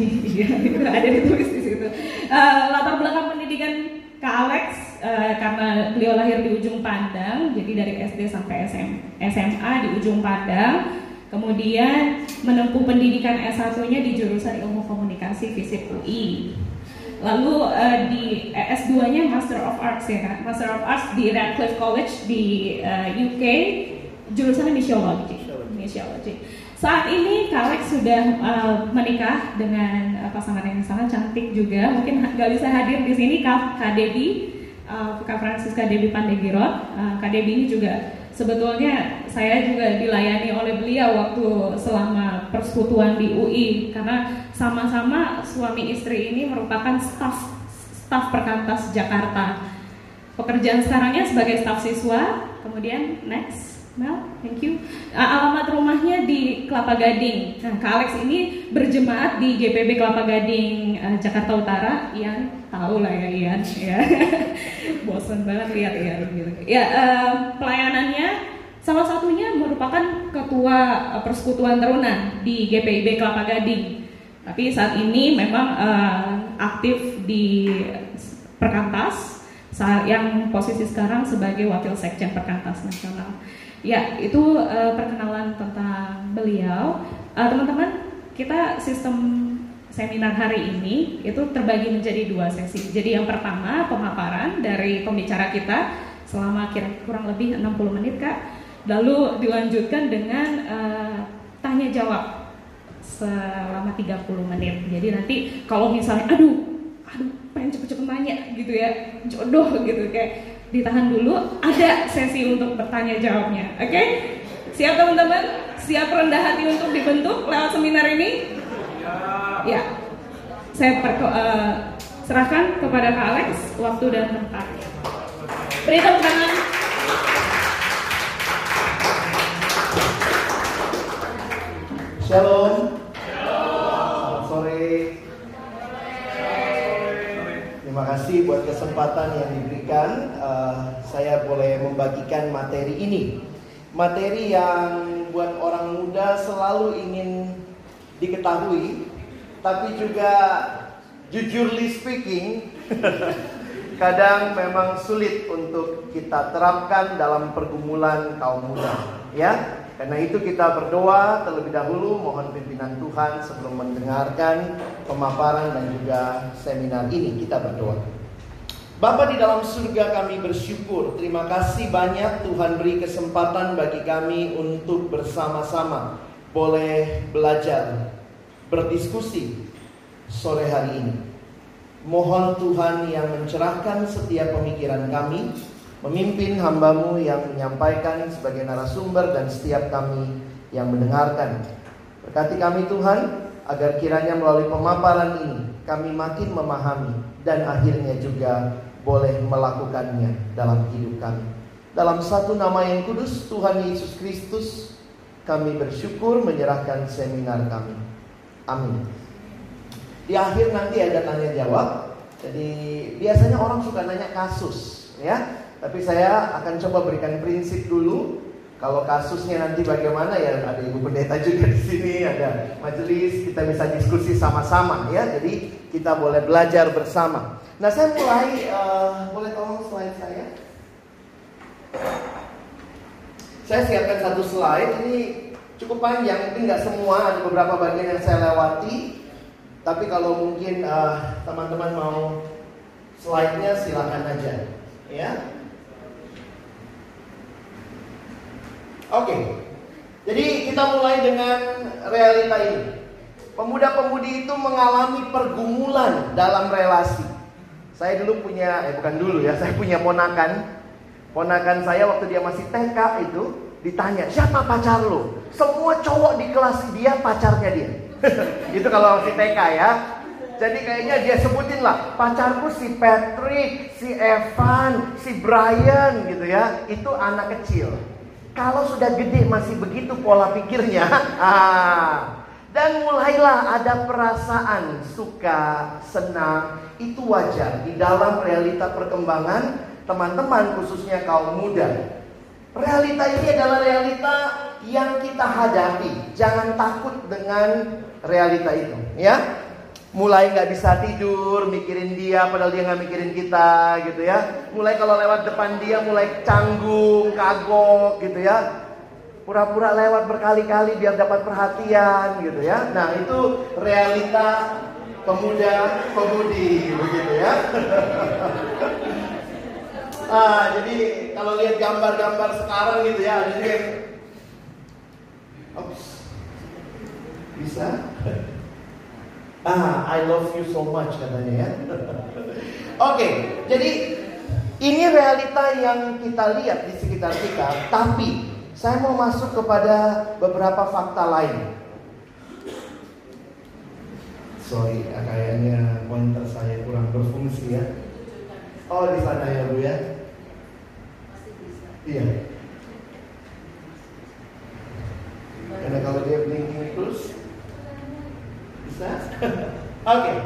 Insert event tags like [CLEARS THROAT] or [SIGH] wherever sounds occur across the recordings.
Iya, itu ada ditulis di situ Uh, latar belakang pendidikan Kak Alex eh, karena beliau lahir di ujung Pandang, jadi dari SD sampai SM, SMA di ujung Pandang, kemudian menempuh pendidikan S1-nya di jurusan Ilmu Komunikasi Fisip UI. Lalu eh, di eh, S2-nya Master of Arts ya kan, Master of Arts di Radcliffe College di eh, UK, jurusannya Missiology. Missiology. Saat ini Kak Alex sudah eh, menikah dengan eh, pasangan yang sangat cantik juga. Mungkin nggak bisa hadir di sini Kak, Kak eh, Kak Francisca Debbie Pandegirot. Eh, Kak Debbie ini juga sebetulnya saya juga dilayani oleh beliau waktu selama persekutuan di UI karena sama-sama suami istri ini merupakan staf staf perkantas Jakarta. Pekerjaan sekarangnya sebagai staf siswa. Kemudian next. Mel, thank you. Alamat rumahnya di Kelapa Gading. Nah, Kak Alex ini berjemaat di GPB Kelapa Gading uh, Jakarta Utara. Ian tahu lah ya Ian. Ya. [LAUGHS] Bosan banget lihat Ian gitu. Ya, uh, pelayanannya salah satunya merupakan ketua uh, persekutuan teruna di GPIB Kelapa Gading. Tapi saat ini memang uh, aktif di Perkantas yang posisi sekarang sebagai wakil sekjen Perkantas Nasional. Ya, itu eh, perkenalan tentang beliau. Eh, Teman-teman, kita sistem seminar hari ini itu terbagi menjadi dua sesi. Jadi yang pertama pemaparan dari pembicara kita selama kira kurang lebih 60 menit Kak. Lalu dilanjutkan dengan eh, tanya jawab selama 30 menit. Jadi nanti kalau misalnya aduh, aduh pengen cepet-cepet nanya gitu ya, jodoh gitu kayak ditahan dulu, ada sesi untuk bertanya jawabnya. Oke? Siap teman-teman? Siap rendah hati untuk dibentuk lewat seminar ini? Ya. Saya perko- eh, serahkan kepada Kak Alex waktu dan tempat. Beri tepuk tangan. Shalom. Terima kasih buat kesempatan yang diberikan. Eh, saya boleh membagikan materi ini. Materi yang buat orang muda selalu ingin diketahui, tapi juga jujurly speaking, [LAUGHS] kadang memang sulit untuk kita terapkan dalam pergumulan kaum muda, ya. Karena itu kita berdoa terlebih dahulu mohon pimpinan Tuhan sebelum mendengarkan pemaparan dan juga seminar ini kita berdoa. Bapa di dalam surga kami bersyukur Terima kasih banyak Tuhan beri kesempatan bagi kami untuk bersama-sama Boleh belajar Berdiskusi Sore hari ini Mohon Tuhan yang mencerahkan setiap pemikiran kami Memimpin hambamu yang menyampaikan sebagai narasumber Dan setiap kami yang mendengarkan Berkati kami Tuhan Agar kiranya melalui pemaparan ini Kami makin memahami dan akhirnya juga boleh melakukannya dalam hidup kami. Dalam satu nama yang kudus Tuhan Yesus Kristus kami bersyukur menyerahkan seminar kami. Amin. Di akhir nanti ada tanya jawab. Jadi biasanya orang suka nanya kasus, ya. Tapi saya akan coba berikan prinsip dulu. Kalau kasusnya nanti bagaimana ya ada ibu pendeta juga di sini, ada majelis, kita bisa diskusi sama-sama ya. Jadi kita boleh belajar bersama. Nah saya mulai, uh, boleh tolong slide saya? Saya siapkan satu slide, ini cukup panjang, mungkin nggak semua, ada beberapa bagian yang saya lewati. Tapi kalau mungkin teman teman-teman mau slide-nya silakan aja, ya. Oke, jadi kita mulai dengan realita ini. Pemuda-pemudi itu mengalami pergumulan dalam relasi. Saya dulu punya, eh bukan dulu ya, [LAUGHS] saya punya ponakan. Ponakan saya waktu dia masih TK itu ditanya, siapa pacar lo? Semua cowok di kelas dia pacarnya dia. [LAUGHS] itu kalau masih TK ya. Jadi kayaknya dia sebutin lah, pacarku si Patrick, si Evan, si Brian gitu ya. Itu anak kecil. Kalau sudah gede masih begitu pola pikirnya. [LAUGHS] Ah, dan mulailah ada perasaan suka, senang, itu wajar di dalam realita perkembangan teman-teman khususnya kaum muda. Realita ini adalah realita yang kita hadapi. Jangan takut dengan realita itu, ya. Mulai nggak bisa tidur, mikirin dia, padahal dia nggak mikirin kita, gitu ya. Mulai kalau lewat depan dia, mulai canggung, kagok, gitu ya pura-pura lewat berkali-kali biar dapat perhatian gitu ya. Nah, itu realita pemuda pemudi begitu ya. [LAUGHS] ah, jadi kalau lihat gambar-gambar sekarang gitu ya, yang Oops. Bisa? [LAUGHS] Ah, I love you so much katanya ya. [LAUGHS] Oke, okay, jadi ini realita yang kita lihat di sekitar kita, tapi saya mau masuk kepada beberapa fakta lain. Sorry, kayaknya pointer saya kurang berfungsi ya. Oh, di sana ya Bu ya. Iya. Karena kalau dia blinking terus bisa. [LAUGHS] Oke. Okay.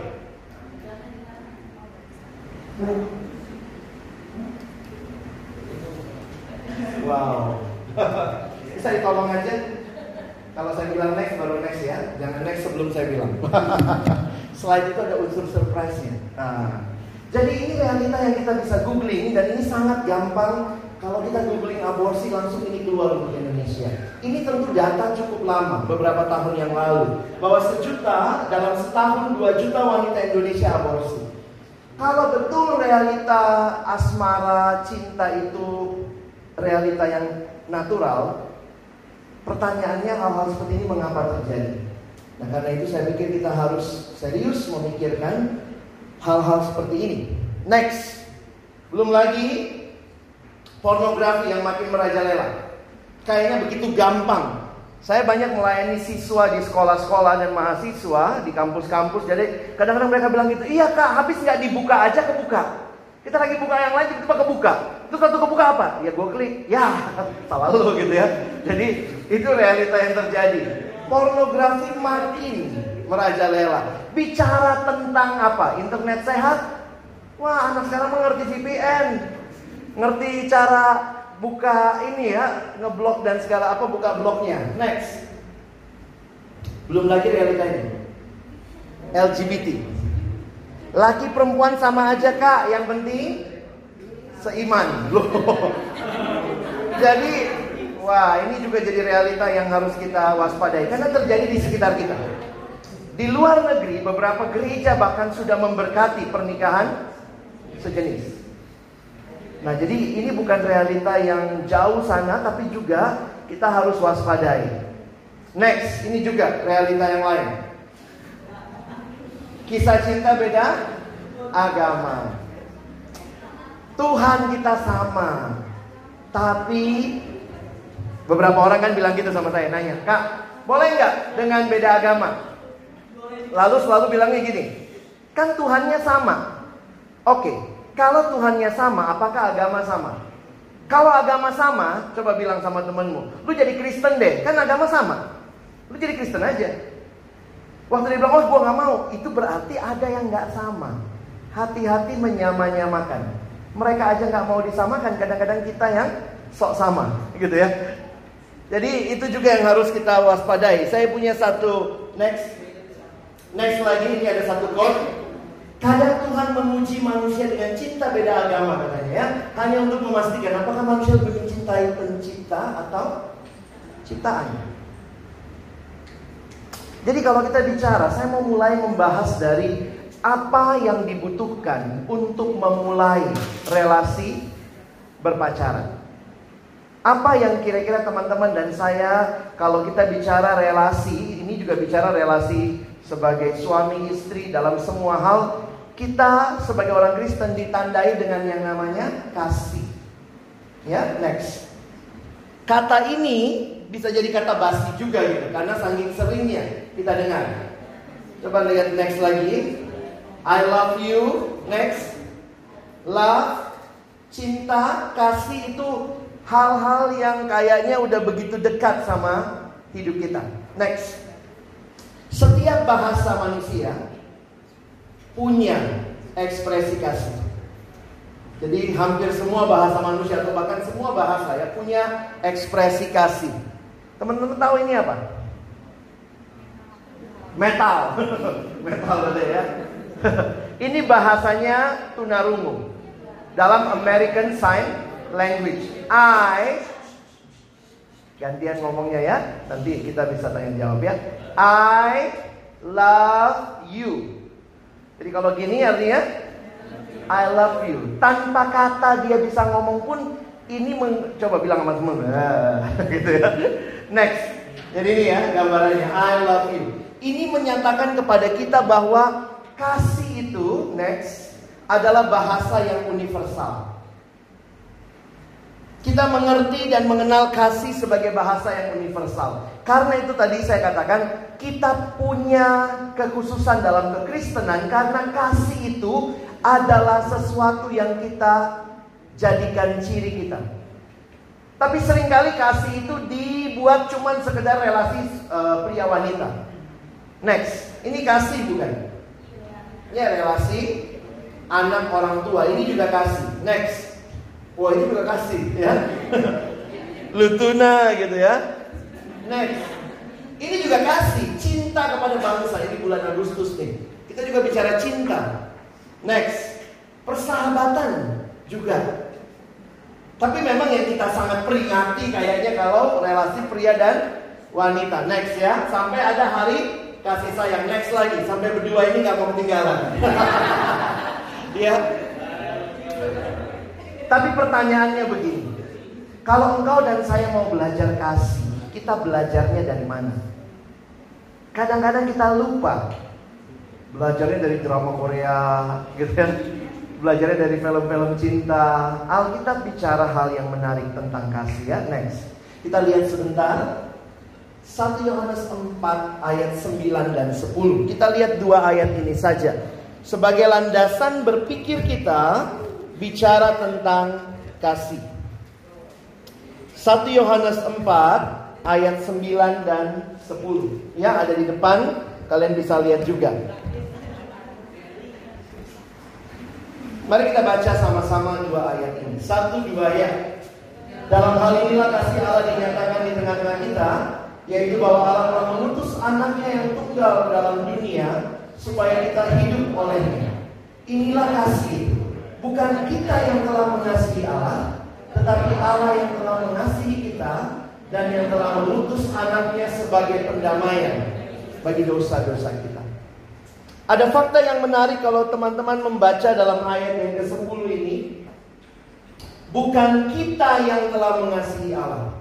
Wow. [LAUGHS] Bisa ditolong aja. Kalau saya bilang next baru next ya, jangan next sebelum saya bilang. [LAUGHS] Slide itu ada unsur surprise-nya. Nah, jadi ini realita yang kita bisa googling dan ini sangat gampang kalau kita googling aborsi langsung ini keluar untuk Indonesia. Ini tentu data cukup lama, beberapa tahun yang lalu. Bahwa sejuta, dalam setahun dua juta wanita Indonesia aborsi. Kalau betul realita asmara, cinta itu realita yang natural, pertanyaannya hal-hal seperti ini mengapa terjadi? Nah karena itu saya pikir kita harus serius memikirkan hal-hal seperti ini. Next, belum lagi pornografi yang makin merajalela. Kayaknya begitu gampang. Saya banyak melayani siswa di sekolah-sekolah dan mahasiswa di kampus-kampus. Jadi kadang-kadang mereka bilang gitu, iya kak, habis nggak dibuka aja kebuka. Kita lagi buka yang lain, tiba-tiba kebuka. Terus waktu kebuka apa? Ya gue klik, ya [LAUGHS] salah lu gitu ya. Jadi itu realita yang terjadi. Pornografi makin merajalela. Bicara tentang apa? Internet sehat? Wah anak sekarang mengerti VPN. Ngerti cara buka ini ya, ngeblok dan segala apa buka bloknya. Next. Belum lagi realita ini. LGBT. Laki perempuan sama aja kak, yang penting seiman. Loh. [LAUGHS] Jadi, wah ini juga jadi realita yang harus kita waspadai karena terjadi di sekitar kita. Di luar negeri, beberapa gereja bahkan sudah memberkati pernikahan sejenis. Nah, jadi ini bukan realita yang jauh sana, tapi juga kita harus waspadai. Next, ini juga realita yang lain. Kisah cinta beda agama. Tuhan kita sama. Tapi beberapa orang kan bilang gitu sama saya, nanya, "Kak, boleh nggak dengan beda agama?" Lalu selalu bilangnya gini, "Kan Tuhannya sama." Oke, kalau Tuhannya sama, apakah agama sama? Kalau agama sama, coba bilang sama temenmu, lu jadi Kristen deh, kan agama sama. Lu jadi Kristen aja. Waktu dia bilang, oh gue gak mau. Itu berarti ada yang gak sama. Hati-hati menyamanyamakan. Mereka aja gak mau disamakan. Kadang-kadang kita yang sok sama. [LAUGHS] Gitu ya. Jadi itu juga yang harus kita waspadai. Saya punya satu next. Next lagi ini ada satu quote. Kadang Tuhan menguji manusia dengan cinta beda agama katanya ya. Hanya untuk memastikan apakah manusia lebih mencintai pencipta atau ciptaannya. Jadi kalau kita bicara, saya mau mulai membahas dari apa yang dibutuhkan untuk memulai relasi berpacaran. Apa yang kira-kira teman-teman dan saya kalau kita bicara relasi, ini juga bicara relasi sebagai suami istri dalam semua hal, kita sebagai orang Kristen ditandai dengan yang namanya kasih. Ya, next. Kata ini bisa jadi kata basi juga gitu karena saking seringnya kita dengar. Coba lihat next lagi. I love you. Next. Love, cinta, kasih itu hal-hal yang kayaknya udah begitu dekat sama hidup kita. Next. Setiap bahasa manusia punya ekspresi kasih. Jadi hampir semua bahasa manusia atau bahkan semua bahasa ya punya ekspresi kasih. Teman-teman tahu ini apa? Metal. [LAUGHS] Metal ada ya. [LAUGHS] ini bahasanya tunarungu. Dalam American Sign Language. I gantian ngomongnya ya. Nanti kita bisa tanya jawab ya. I love you. Jadi kalau gini artinya I love you. Tanpa kata dia bisa ngomong pun ini meng, coba bilang sama temen ah, [LAUGHS] gitu ya. Next. Jadi ini ya gambarannya I love you. Ini menyatakan kepada kita bahwa kasih itu next adalah bahasa yang universal. Kita mengerti dan mengenal kasih sebagai bahasa yang universal. Karena itu tadi saya katakan kita punya kekhususan dalam kekristenan karena kasih itu adalah sesuatu yang kita jadikan ciri kita. Tapi sering kali kasih itu dibuat cuman sekedar relasi uh, pria wanita. Next, ini kasih bukan? Ini relasi anak orang tua. Ini juga kasih. Next, wah ini juga kasih ya. Lutuna gitu ya. Next, ini juga kasih cinta kepada bangsa. Ini bulan Agustus nih. Kita juga bicara cinta. Next, persahabatan juga. Tapi memang yang kita sangat peringati kayaknya kalau relasi pria dan wanita. Next ya, sampai ada hari kasih sayang next lagi sampai berdua ini nggak mau ketinggalan [LAUGHS] ya tapi pertanyaannya begini. Kalau engkau dan saya mau belajar kasih kita belajarnya dari mana? Kadang-kadang kita lupa. Belajarnya dari drama Korea gitu kan? Belajarnya dari film-film cinta. Alkitab bicara hal yang menarik tentang kasih ya. Next. Kita lihat sebentar. 1 Yohanes 4 ayat 9 dan 10. Kita lihat dua ayat ini saja. Sebagai landasan berpikir kita bicara tentang kasih. 1 Yohanes 4 ayat 9 dan 10. Ya, ada di depan, kalian bisa lihat juga. Mari kita baca sama-sama dua ayat ini. Satu dua ayat. Dalam hal inilah kasih Allah dinyatakan di tengah-tengah kita, yaitu bahwa Allah telah mengutus anaknya yang tunggal dalam dunia supaya kita hidup olehnya. Inilah kasih. Bukan kita yang telah mengasihi Allah, tetapi Allah yang telah mengasihi kita dan yang telah mengutus anaknya sebagai pendamaian bagi dosa-dosa kita. Ada fakta yang menarik kalau teman-teman membaca dalam ayat yang ke-10 ini. Bukan kita yang telah mengasihi Allah,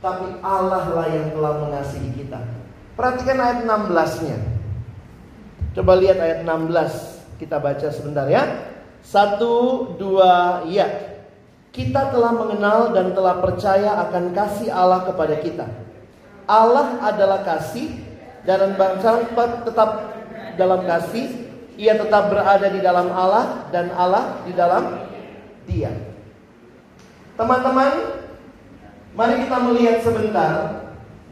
tapi Allah lah yang telah mengasihi kita. Perhatikan ayat 16-nya. Coba lihat ayat 16. Kita baca sebentar ya. Satu, dua, ya. Kita telah mengenal dan telah percaya akan kasih Allah kepada kita. Allah adalah kasih dan bangsa tetap dalam kasih. Ia tetap berada di dalam Allah dan Allah di dalam dia. Teman-teman, mari kita melihat sebentar.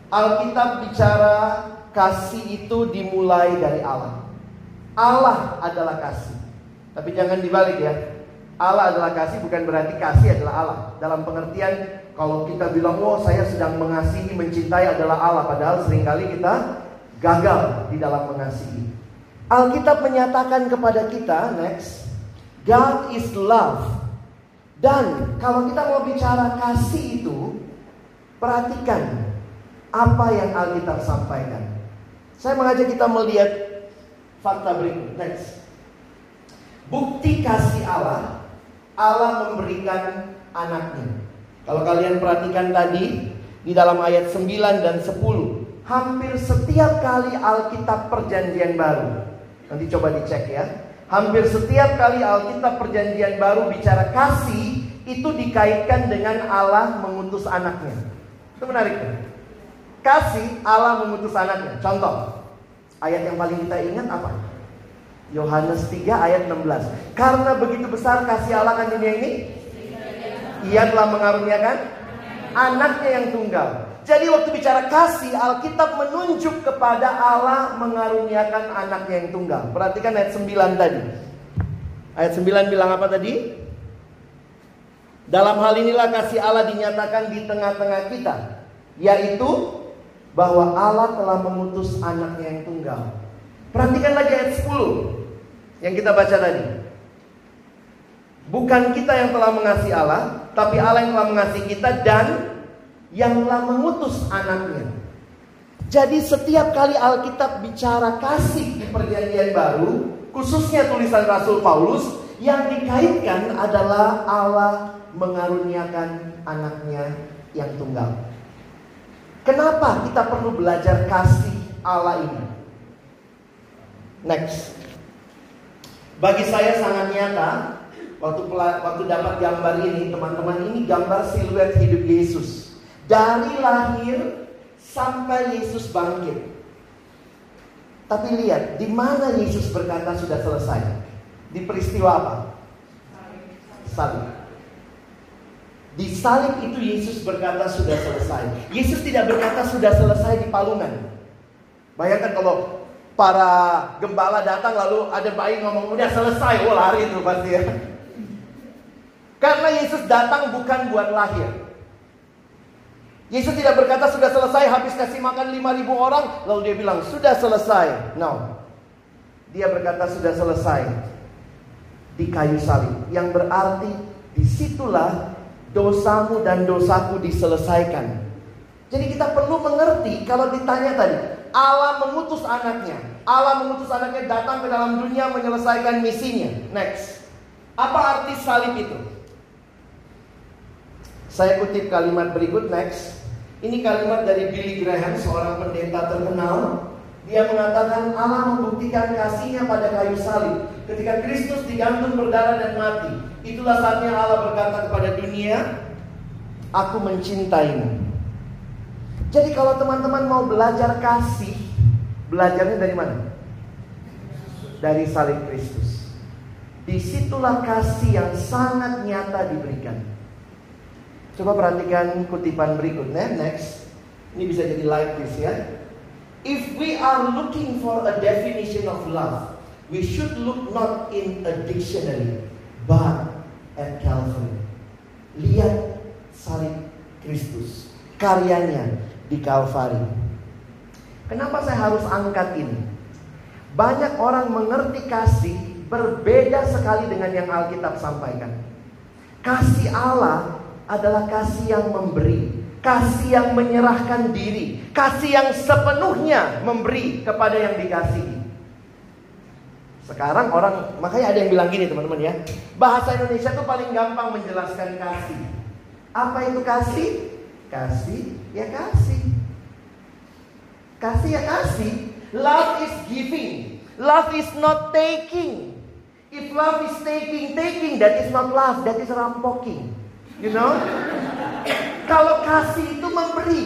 Alkitab bicara kasih itu dimulai dari Allah. Allah adalah kasih. Tapi jangan dibalik ya. Allah adalah kasih bukan berarti kasih adalah Allah. Dalam pengertian kalau kita bilang, oh saya sedang mengasihi, mencintai adalah Allah. Padahal sering kali kita gagal di dalam mengasihi. Alkitab menyatakan kepada kita, next, God is love. Dan kalau kita mau bicara kasih itu, perhatikan apa yang Alkitab sampaikan. Saya mengajak kita melihat fakta berikut. Next. Bukti kasih Allah, Allah memberikan anaknya. Kalau kalian perhatikan tadi, di dalam ayat 9 dan 10, hampir setiap kali Alkitab perjanjian baru. Nanti coba dicek ya. Hampir setiap kali Alkitab Perjanjian Baru bicara kasih itu dikaitkan dengan Allah mengutus anaknya. Itu menarik. Kasih Allah mengutus anaknya. Contoh, ayat yang paling kita ingat apa? Yohanes 3 ayat 16. Karena begitu besar kasih Allah kan dunia ini, ia telah mengaruniakan anaknya yang tunggal jadi waktu bicara kasih, Alkitab menunjuk kepada Allah mengaruniakan anaknya yang tunggal. Perhatikan ayat 9 tadi. Ayat 9 bilang apa tadi? Dalam hal inilah kasih Allah dinyatakan di tengah-tengah kita. Yaitu bahwa Allah telah mengutus anaknya yang tunggal. Perhatikan lagi ayat 10 yang kita baca tadi. Bukan kita yang telah mengasihi Allah, tapi Allah yang telah mengasihi kita dan yang telah mengutus anaknya. Jadi setiap kali Alkitab bicara kasih di perjanjian baru, khususnya tulisan Rasul Paulus, yang dikaitkan adalah Allah mengaruniakan anaknya yang tunggal. Kenapa kita perlu belajar kasih Allah ini? Next. Bagi saya sangat nyata waktu waktu dapat gambar ini, teman-teman ini gambar siluet hidup Yesus. Dari lahir sampai Yesus bangkit. Tapi lihat, di mana Yesus berkata sudah selesai? Di peristiwa apa? Salib. Di salib itu Yesus berkata sudah selesai. Yesus tidak berkata sudah selesai di palungan. Bayangkan kalau para gembala datang lalu ada bayi ngomong udah selesai, oh lari itu pasti ya. Karena Yesus datang bukan buat lahir, Yesus tidak berkata sudah selesai habis kasih makan 5000 orang lalu dia bilang sudah selesai. No. Dia berkata sudah selesai di kayu salib yang berarti di situlah dosamu dan dosaku diselesaikan. Jadi kita perlu mengerti kalau ditanya tadi Allah mengutus anaknya. Allah mengutus anaknya datang ke dalam dunia menyelesaikan misinya. Next. Apa arti salib itu? Saya kutip kalimat berikut next. Ini kalimat dari Billy Graham, seorang pendeta terkenal. Dia mengatakan Allah membuktikan kasihnya pada kayu salib. Ketika Kristus digantung berdarah dan mati. Itulah saatnya Allah berkata kepada dunia, Aku mencintaimu. Jadi kalau teman-teman mau belajar kasih, belajarnya dari mana? Dari salib Kristus. Di situlah kasih yang sangat nyata diberikan. Coba perhatikan kutipan berikutnya. Next. Ini bisa jadi like this ya. If we are looking for a definition of love, we should look not in a dictionary, but at Calvary. Lihat salib Kristus, karyanya di Calvary. Kenapa saya harus angkat ini? Banyak orang mengerti kasih berbeda sekali dengan yang Alkitab sampaikan. Kasih Allah adalah kasih yang memberi, kasih yang menyerahkan diri, kasih yang sepenuhnya memberi kepada yang dikasihi. Sekarang orang, makanya ada yang bilang gini teman-teman ya. Bahasa Indonesia tuh paling gampang menjelaskan kasih. Apa itu kasih? Kasih ya kasih. Kasih ya kasih. Love is giving. Love is not taking. If love is taking, taking, that is not love, that is rampoking. You know? [COUGHS] Kalau kasih itu memberi.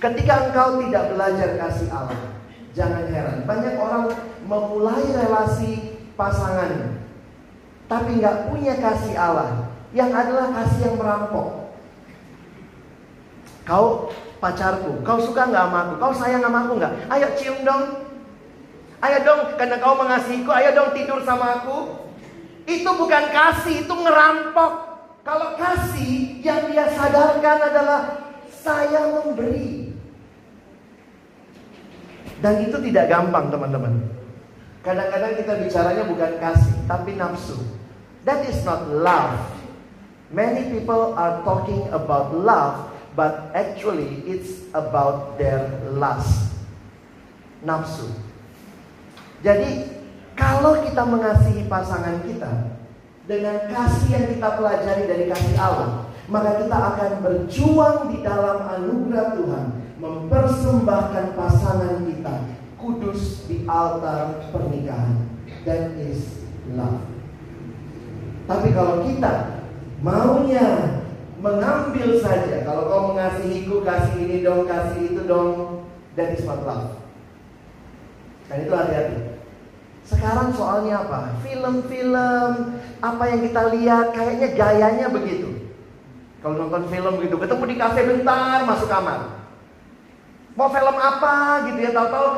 Ketika engkau tidak belajar kasih Allah, jangan heran. Banyak orang memulai relasi pasangan, tapi nggak punya kasih Allah, yang adalah kasih yang merampok. Kau pacarku, kau suka nggak sama aku? Kau sayang sama aku nggak? Ayo cium dong. Ayo dong, karena kau mengasihiku, ayo dong tidur sama aku. Itu bukan kasih, itu ngerampok. Kalau kasih yang dia sadarkan adalah saya memberi. Dan itu tidak gampang teman-teman. Kadang-kadang kita bicaranya bukan kasih, tapi nafsu. That is not love. Many people are talking about love, but actually it's about their lust. Nafsu. Jadi, kalau kita mengasihi pasangan kita dengan kasih yang kita pelajari dari kasih Allah, maka kita akan berjuang di dalam anugerah Tuhan, mempersembahkan pasangan kita kudus di altar pernikahan. That is love. Tapi kalau kita maunya mengambil saja, kalau kau mengasihiku, kasih ini dong, kasih itu dong, that is not love. Dan itu hati-hati. Sekarang soalnya apa? Film-film, apa yang kita lihat, kayaknya gayanya begitu. Kalau nonton film gitu, ketemu di kafe bentar, masuk kamar. Mau film apa gitu ya, tahu-tahu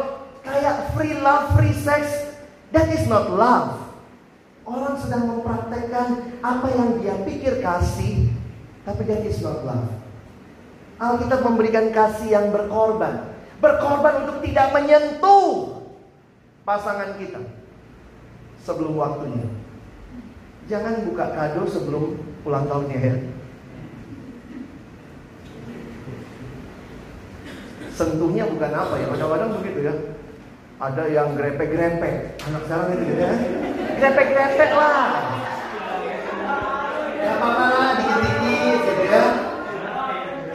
kayak free love, free sex. That is not love. Orang sedang mempraktekkan apa yang dia pikir kasih, tapi that is not love. Alkitab memberikan kasih yang berkorban. Berkorban untuk tidak menyentuh pasangan kita sebelum waktunya. Jangan buka kado sebelum ulang tahunnya ya. Sentuhnya bukan apa ya, kadang-kadang begitu ya. Ada yang grepe-grepe, anak sekarang itu ya. Grepe-grepe lah. Ya apa-apa dikit-dikit gitu ya.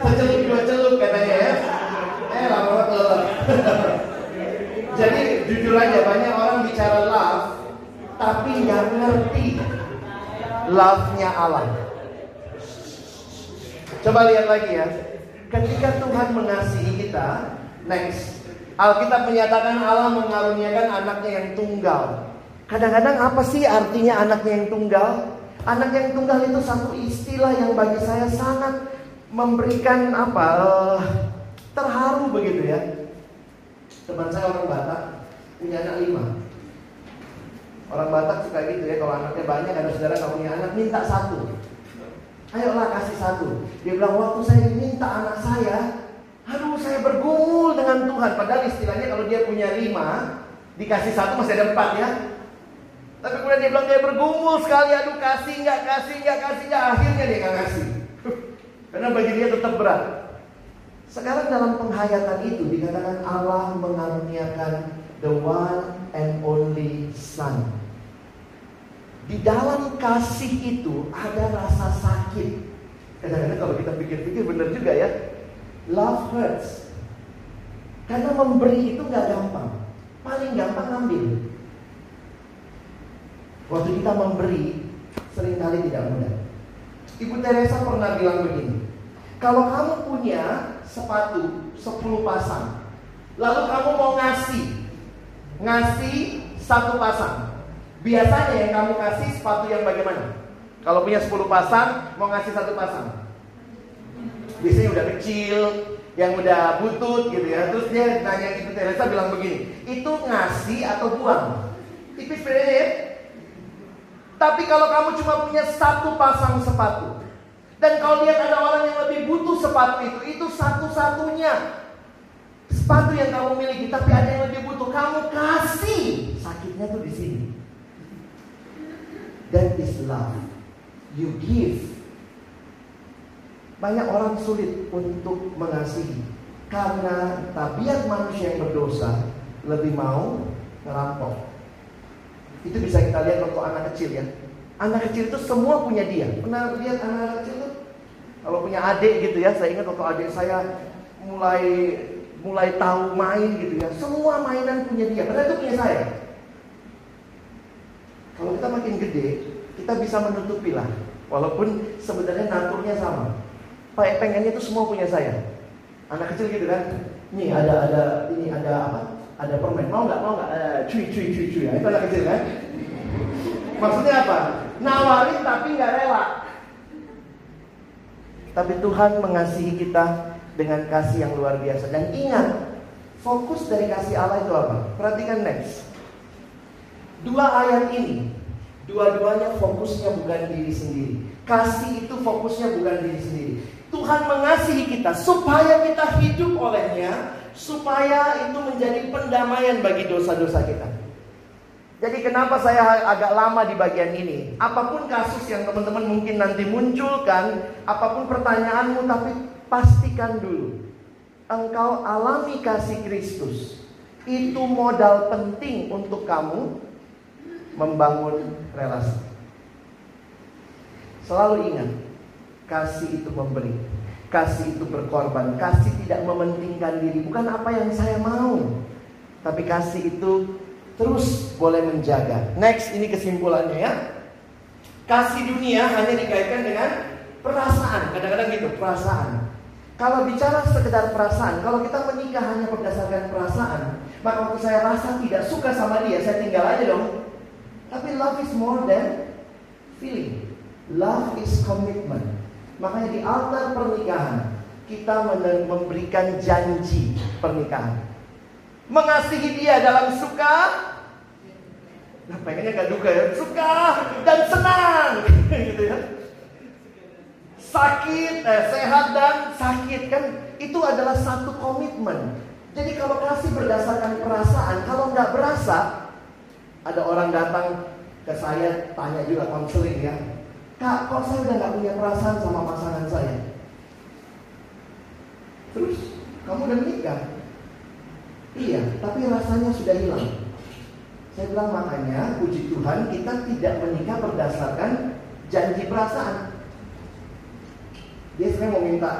Secelup dua celup katanya ya. Eh lama [LAUGHS] banget Jadi jujur aja banyak orang bicara love tapi nggak ngerti love-nya Allah. Coba lihat lagi ya. Ketika Tuhan mengasihi kita, next. Alkitab menyatakan Allah mengaruniakan anaknya yang tunggal. Kadang-kadang apa sih artinya anaknya yang tunggal? Anak yang tunggal itu satu istilah yang bagi saya sangat memberikan apa? Uh, terharu begitu ya. Teman saya orang Batak punya anak lima. Orang Batak suka gitu ya, kalau anaknya banyak ada saudara nggak punya anak minta satu. Ayolah kasih satu. Dia bilang waktu saya minta anak saya, aduh saya bergumul dengan Tuhan. Padahal istilahnya kalau dia punya lima, dikasih satu masih ada empat ya. Tapi kemudian dia bilang dia bergumul sekali, aduh kasih nggak kasih nggak kasih nggak akhirnya dia nggak kasih. [LAUGHS] Karena bagi dia tetap berat. Sekarang dalam penghayatan itu dikatakan Allah mengaruniakan the one and only Son. Di dalam kasih itu ada rasa sakit. Kadang-kadang kalau kita pikir-pikir benar juga ya. Love hurts. Karena memberi itu nggak gampang. Paling gampang ngambil. Waktu kita memberi, sering kali tidak mudah. Ibu Teresa pernah bilang begini. Kalau kamu punya sepatu 10 pasang, lalu kamu mau ngasih, ngasih satu pasang. Biasanya yang kamu kasih sepatu yang bagaimana? Kalau punya 10 pasang, mau ngasih satu pasang. Biasanya udah kecil, yang udah butut gitu ya. Terus dia nanya Ibu Teresa bilang begini, itu ngasih atau buang? Tipis bedanya ya. Tapi kalau kamu cuma punya satu pasang sepatu, dan kalau lihat ada orang yang lebih butuh sepatu itu, itu satu-satunya sepatu yang kamu miliki. Tapi ada yang lebih butuh, kamu kasih. Sakitnya tuh di sini. That is love. You give. Banyak orang sulit untuk mengasihi karena tabiat manusia yang berdosa lebih mau merampok. Itu bisa kita lihat waktu anak kecil ya. Anak kecil itu semua punya dia. Pernah lihat anak kecil itu? Kalau punya adik gitu ya, saya ingat waktu adik saya mulai mulai tahu main gitu ya. Semua mainan punya dia, padahal itu punya saya. Kalau kita makin gede, kita bisa menutupi lah. Walaupun sebenarnya naturnya sama. Pak pengennya itu semua punya saya. Anak kecil gitu kan. Nih ada ada ini ada apa? Ada permen. Mau nggak? Mau nggak? Eh, cuy cuy cuy cuy. Itu anak kecil kan. Maksudnya apa? Nawarin tapi nggak rela. Tapi Tuhan mengasihi kita dengan kasih yang luar biasa. Dan ingat, fokus dari kasih Allah itu apa? Perhatikan next. Dua ayat ini, dua-duanya fokusnya bukan diri sendiri. Kasih itu fokusnya bukan diri sendiri. Tuhan mengasihi kita supaya kita hidup olehnya, supaya itu menjadi pendamaian bagi dosa-dosa kita. Jadi kenapa saya agak lama di bagian ini? Apa pun kasus yang teman-teman mungkin nanti munculkan, apa pun pertanyaanmu, tapi pastikan dulu. Engkau alami kasih Kristus. Itu modal penting untuk kamu membangun relasi. Selalu ingat, kasih itu memberi. Kasih itu berkorban. Kasih tidak mementingkan diri. Bukan apa yang saya mau. Tapi kasih itu terus boleh menjaga. Next, ini kesimpulannya ya. Kasih dunia hanya dikaitkan dengan perasaan. Kadang-kadang gitu, perasaan. Kalau bicara sekedar perasaan, kalau kita menikah hanya berdasarkan perasaan, maka waktu saya rasa tidak suka sama dia, saya tinggal aja dong. Tapi love is more than feeling. Love is commitment. Makanya di altar pernikahan kita memberikan janji pernikahan. Mengasihi dia dalam suka, Nah, pengennya gak duka ya, suka dan senang, [LAUGHS] gitu ya. Sakit, eh, sehat dan sakit kan itu adalah satu komitmen. Jadi kalau kasih berdasarkan perasaan, kalau nggak berasa, ada orang datang ke saya tanya juga konseling ya, kak, kok saya udah nggak punya perasaan sama pasangan saya? Terus kamu udah menikah? Iya, tapi rasanya sudah hilang. Saya bilang makanya puji Tuhan kita tidak menikah berdasarkan janji perasaan. Dia sebenarnya mau minta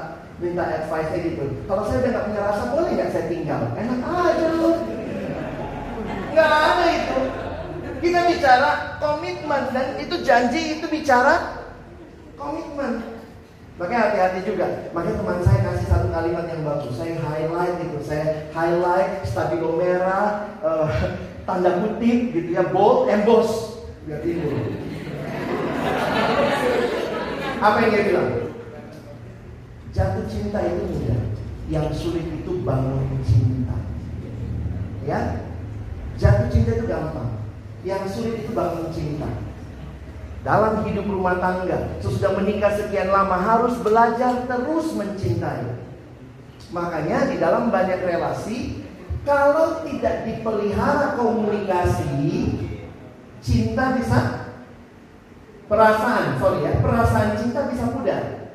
minta advice gitu. Kalau saya udah nggak punya rasa boleh nggak saya tinggal? Enak aja loh. [LAUGHS] Nggak ada itu. Kita bicara komitmen dan itu janji itu bicara komitmen. Makanya hati-hati juga. Makanya teman saya kasih satu kalimat yang bagus. Saya highlight itu. Saya highlight stabilo merah, uh, [LAUGHS] tanda kutip gitu ya, bold, emboss. Biar timbul. Apa yang dia bilang? Jatuh cinta itu mudah. Yang sulit itu bangun cinta. Ya, jatuh cinta itu gampang. Yang sulit itu bangun cinta. Dalam hidup rumah tangga, sesudah menikah sekian lama harus belajar terus mencintai. Makanya di dalam banyak relasi, kalau tidak dipelihara komunikasi, cinta bisa perasaan, sorry ya, perasaan cinta bisa mudah.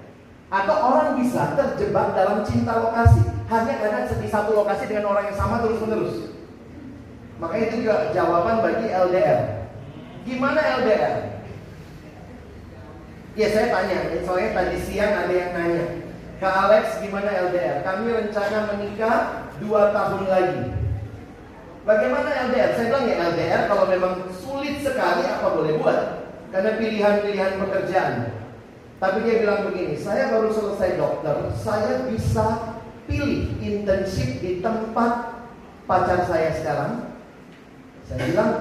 Atau orang bisa terjebak dalam cinta lokasi hanya karena di satu lokasi dengan orang yang sama terus Makanya itu juga jawaban bagi LDR. Gimana LDR? Ya saya tanya, soalnya tadi siang ada yang nanya Kak Alex gimana LDR? Kami rencana menikah 2 tahun lagi Bagaimana LDR? Saya bilang ya LDR kalau memang sulit sekali apa boleh buat Karena pilihan-pilihan pekerjaan Tapi dia bilang begini Saya baru selesai dokter Saya bisa pilih internship di tempat pacar saya sekarang Saya bilang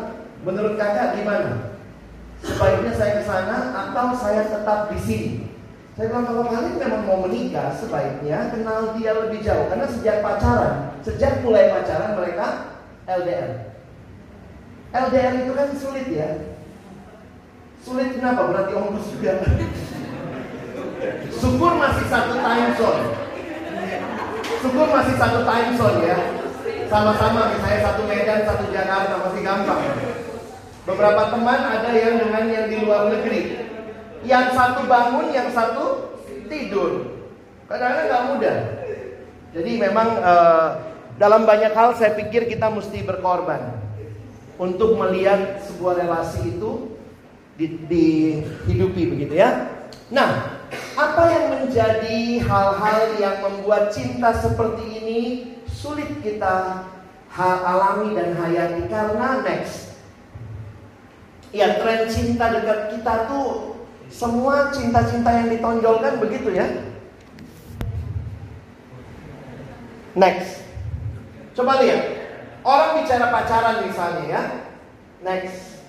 menurut kakak gimana? sebaiknya saya ke sana atau saya tetap di sini. Saya bilang kalau kalian memang mau menikah, sebaiknya kenal dia lebih jauh. Karena sejak pacaran, sejak mulai pacaran mereka LDR. LDR itu kan sulit ya. Sulit kenapa? Berarti ongkos juga. [LAUGHS] Syukur masih satu time zone. Syukur masih satu time zone ya. Sama-sama misalnya satu Medan, satu Jakarta masih gampang. Beberapa teman ada yang dengan yang di luar negeri. Yang satu bangun, yang satu tidur. Kadang-kadang nggak mudah. Jadi memang uh, dalam banyak hal saya pikir kita mesti berkorban untuk melihat sebuah relasi itu dihidupi begitu ya. Nah, apa yang menjadi hal-hal yang membuat cinta seperti ini sulit kita alami dan hayati karena next. Ya, tren cinta dekat kita tuh semua cinta-cinta yang ditonjolkan begitu ya. Next. Coba lihat. Orang bicara pacaran misalnya ya. Next.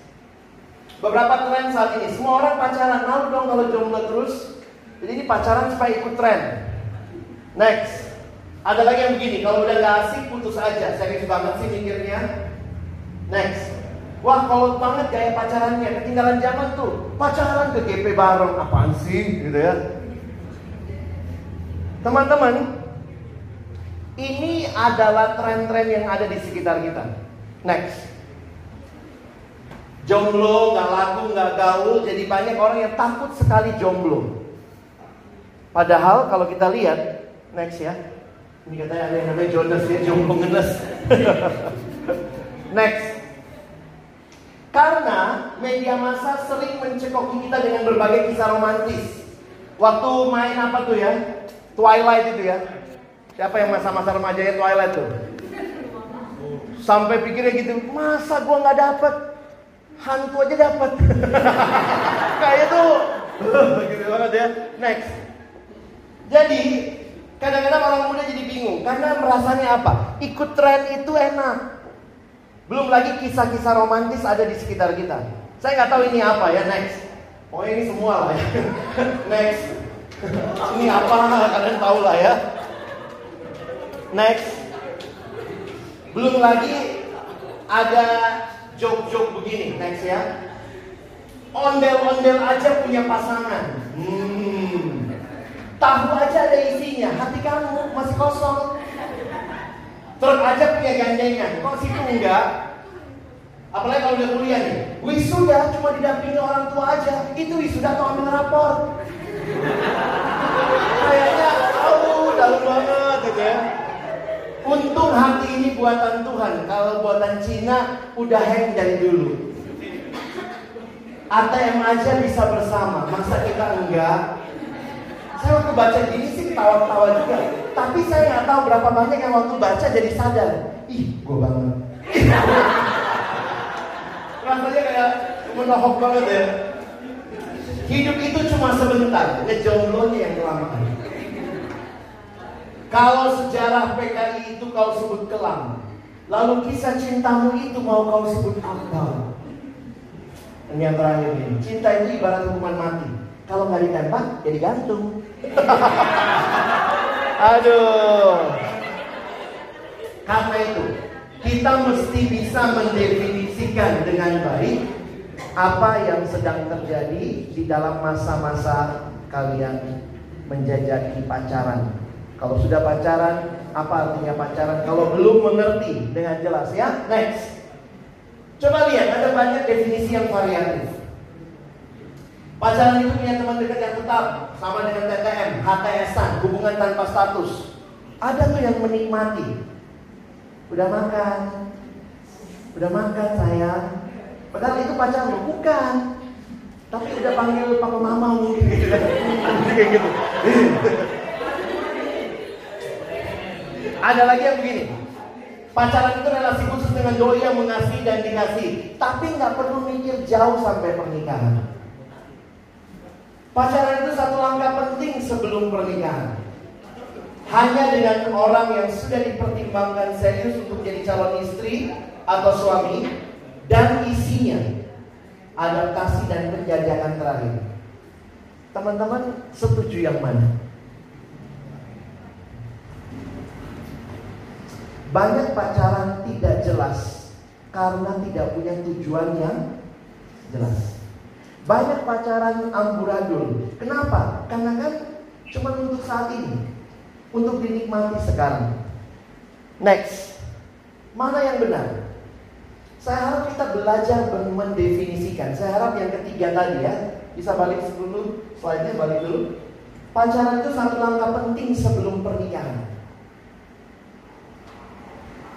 Beberapa tren saat ini, semua orang pacaran. Malu dong kalau jomblo terus. Jadi ini pacaran supaya ikut tren. Next. Ada lagi yang begini, kalau udah gak asik putus aja. Serius banget sih mikirnya. Next. Wah kalau banget gaya pacarannya, ketinggalan zaman tuh. Pacaran ke GP bareng, apaan sih gitu ya. Teman-teman, ini adalah tren-tren yang ada di sekitar kita. Next. Jomblo, gak laku, gak gaul, jadi banyak orang yang takut sekali jomblo. Padahal kalau kita lihat, next ya. Ini katanya ada yang namanya Jonas ya, jomblo ngenes. next. Karena media massa sering mencekoki kita dengan berbagai kisah romantis. Waktu main apa tuh ya? Twilight itu ya. Siapa yang masa-masa remajanya Twilight tuh? Sampai pikirnya gitu, masa gua nggak dapet? Hantu aja dapet. [LAUGHS] Kayak tuh, [LAUGHS] gitu banget ya. Next. Jadi kadang-kadang orang muda jadi bingung karena merasanya apa? Ikut tren itu enak. Belum lagi kisah-kisah romantis ada di sekitar kita. Saya nggak tahu ini apa ya. Next. Oh ini semua lah ya. [LAUGHS] Next. ini apa? [LAUGHS] Kalian tahu lah ya. Next. Belum lagi ada joke-joke begini. Next ya. Ondel-ondel aja punya pasangan. Hmm. Tahu aja ada isinya. Hati kamu masih kosong. Truk aja punya gandengan. Kok situ enggak? Apalagi kalau udah kuliah nih. Wisuda cuma didampingi orang tua aja. Itu wisuda atau ambil rapor. Kayaknya, oh dalam banget gitu ya. Untung hati ini buatan Tuhan. Kalau buatan Cina udah hang dari dulu. ATM aja bisa bersama. Masa kita enggak? Saya waktu baca gini sih ketawa-ketawa juga. Tapi saya nggak tahu berapa banyak yang waktu baca jadi sadar. Ih, gue banget. Rasanya kayak menohok banget ya. Hidup itu cuma sebentar, ngejomblonya yang kelamaan. Kalau sejarah PKI itu kau sebut kelam, lalu kisah cintamu itu mau kau sebut apa? Yang terakhir ini, cinta itu ibarat hukuman mati. Kalau nggak ditembak, jadi gantung. [LAUGHS] Aduh. Karena itu, kita mesti bisa mendefinisikan dengan baik apa yang sedang terjadi di dalam masa-masa kalian menjajaki pacaran. Kalau sudah pacaran, apa artinya pacaran? Kalau belum mengerti dengan jelas ya. Next. Coba lihat, ada banyak definisi yang variatif. Pacaran itu punya teman dekat yang tetap, sama dengan TTM, HTSan, hubungan tanpa status. Ada tuh yang menikmati. Udah makan, udah makan sayang. Padahal itu pacar bukan. Tapi udah panggil papa mama mungkin [LAUGHS] gitu gitu. Ada lagi yang begini. Pacaran itu relasi khusus dengan doi yang mengasihi dan dikasih. Tapi nggak perlu mikir jauh sampai pernikahan. Pacaran itu satu langkah penting sebelum pernikahan. Hanya dengan orang yang sudah dipertimbangkan serius untuk jadi calon istri atau suami dan isinya adaptasi dan penjajakan terakhir. Teman-teman setuju yang mana? Banyak pacaran tidak jelas karena tidak punya tujuan yang jelas. Banyak pacaran amburadul. Kenapa? Karena kan cuma untuk saat ini. Untuk dinikmati sekarang. Next. Mana yang benar? Saya harap kita belajar mendefinisikan. Saya harap yang ketiga tadi ya, bisa balik dulu, slide-nya balik dulu. Pacaran itu satu langkah penting sebelum pernikahan.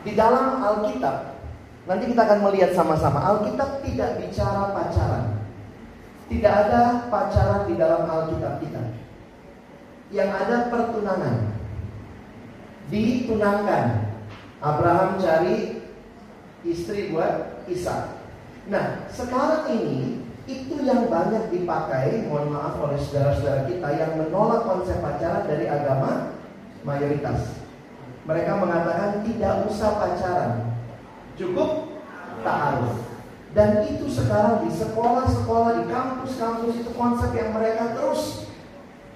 Di dalam Alkitab, nanti kita akan melihat sama-sama. Alkitab tidak bicara pacaran. Tidak ada pacaran di dalam Alkitab kita. Yang ada pertunangan. Ditunangkan. Abraham cari istri buat Isa. Nah, sekarang ini itu yang banyak dipakai, mohon maaf oleh saudara-saudara kita yang menolak konsep pacaran dari agama mayoritas. Mereka mengatakan tidak usah pacaran, cukup tak harus. Dan itu sekarang di sekolah-sekolah, di kampus-kampus itu konsep yang mereka terus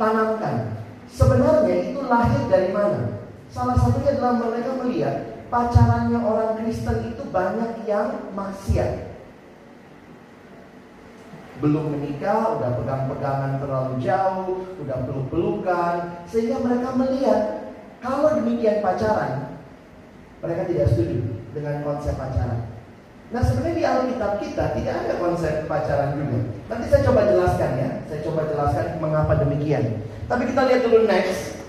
tanamkan. Sebenarnya itu lahir dari mana? Salah satunya adalah mereka melihat pacarannya orang Kristen itu banyak yang maksiat. Belum menikah, udah pegang-pegangan terlalu jauh, udah peluk-pelukan, sehingga mereka melihat kalau demikian pacaran, mereka tidak setuju dengan konsep pacaran. Nah sebenarnya di Alkitab kita tidak ada konsep pacaran juga. Nanti saya coba jelaskan ya, saya coba jelaskan mengapa demikian. Tapi kita lihat dulu next.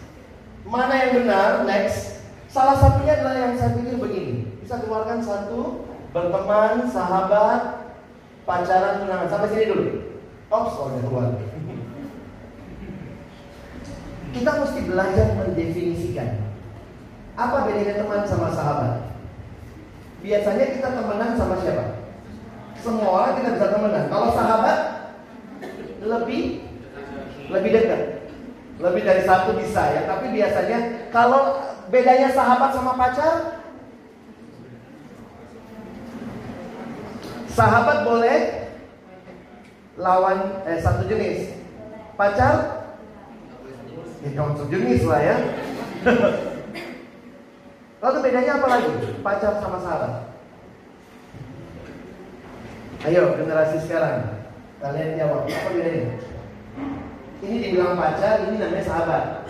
Mana yang benar? Next. Salah satunya adalah yang saya pikir begini. Bisa keluarkan satu berteman, sahabat, pacaran, tunangan. Sampai sini dulu. Oh, soalnya keluar. Kita mesti belajar mendefinisikan apa bedanya teman sama sahabat. Biasanya kita temenan sama siapa? Semua orang kita bisa temenan. Kalau sahabat lebih lebih dekat. Lebih dari satu bisa ya, tapi biasanya kalau bedanya sahabat sama pacar Sahabat boleh lawan eh satu jenis. Pacar ya kawan sejenis lah ya. [LAUGHS] Lalu bedanya apa lagi? Pacar sama sahabat. Ayo generasi sekarang kalian jawab apa bedanya? Ini dibilang pacar, ini namanya sahabat.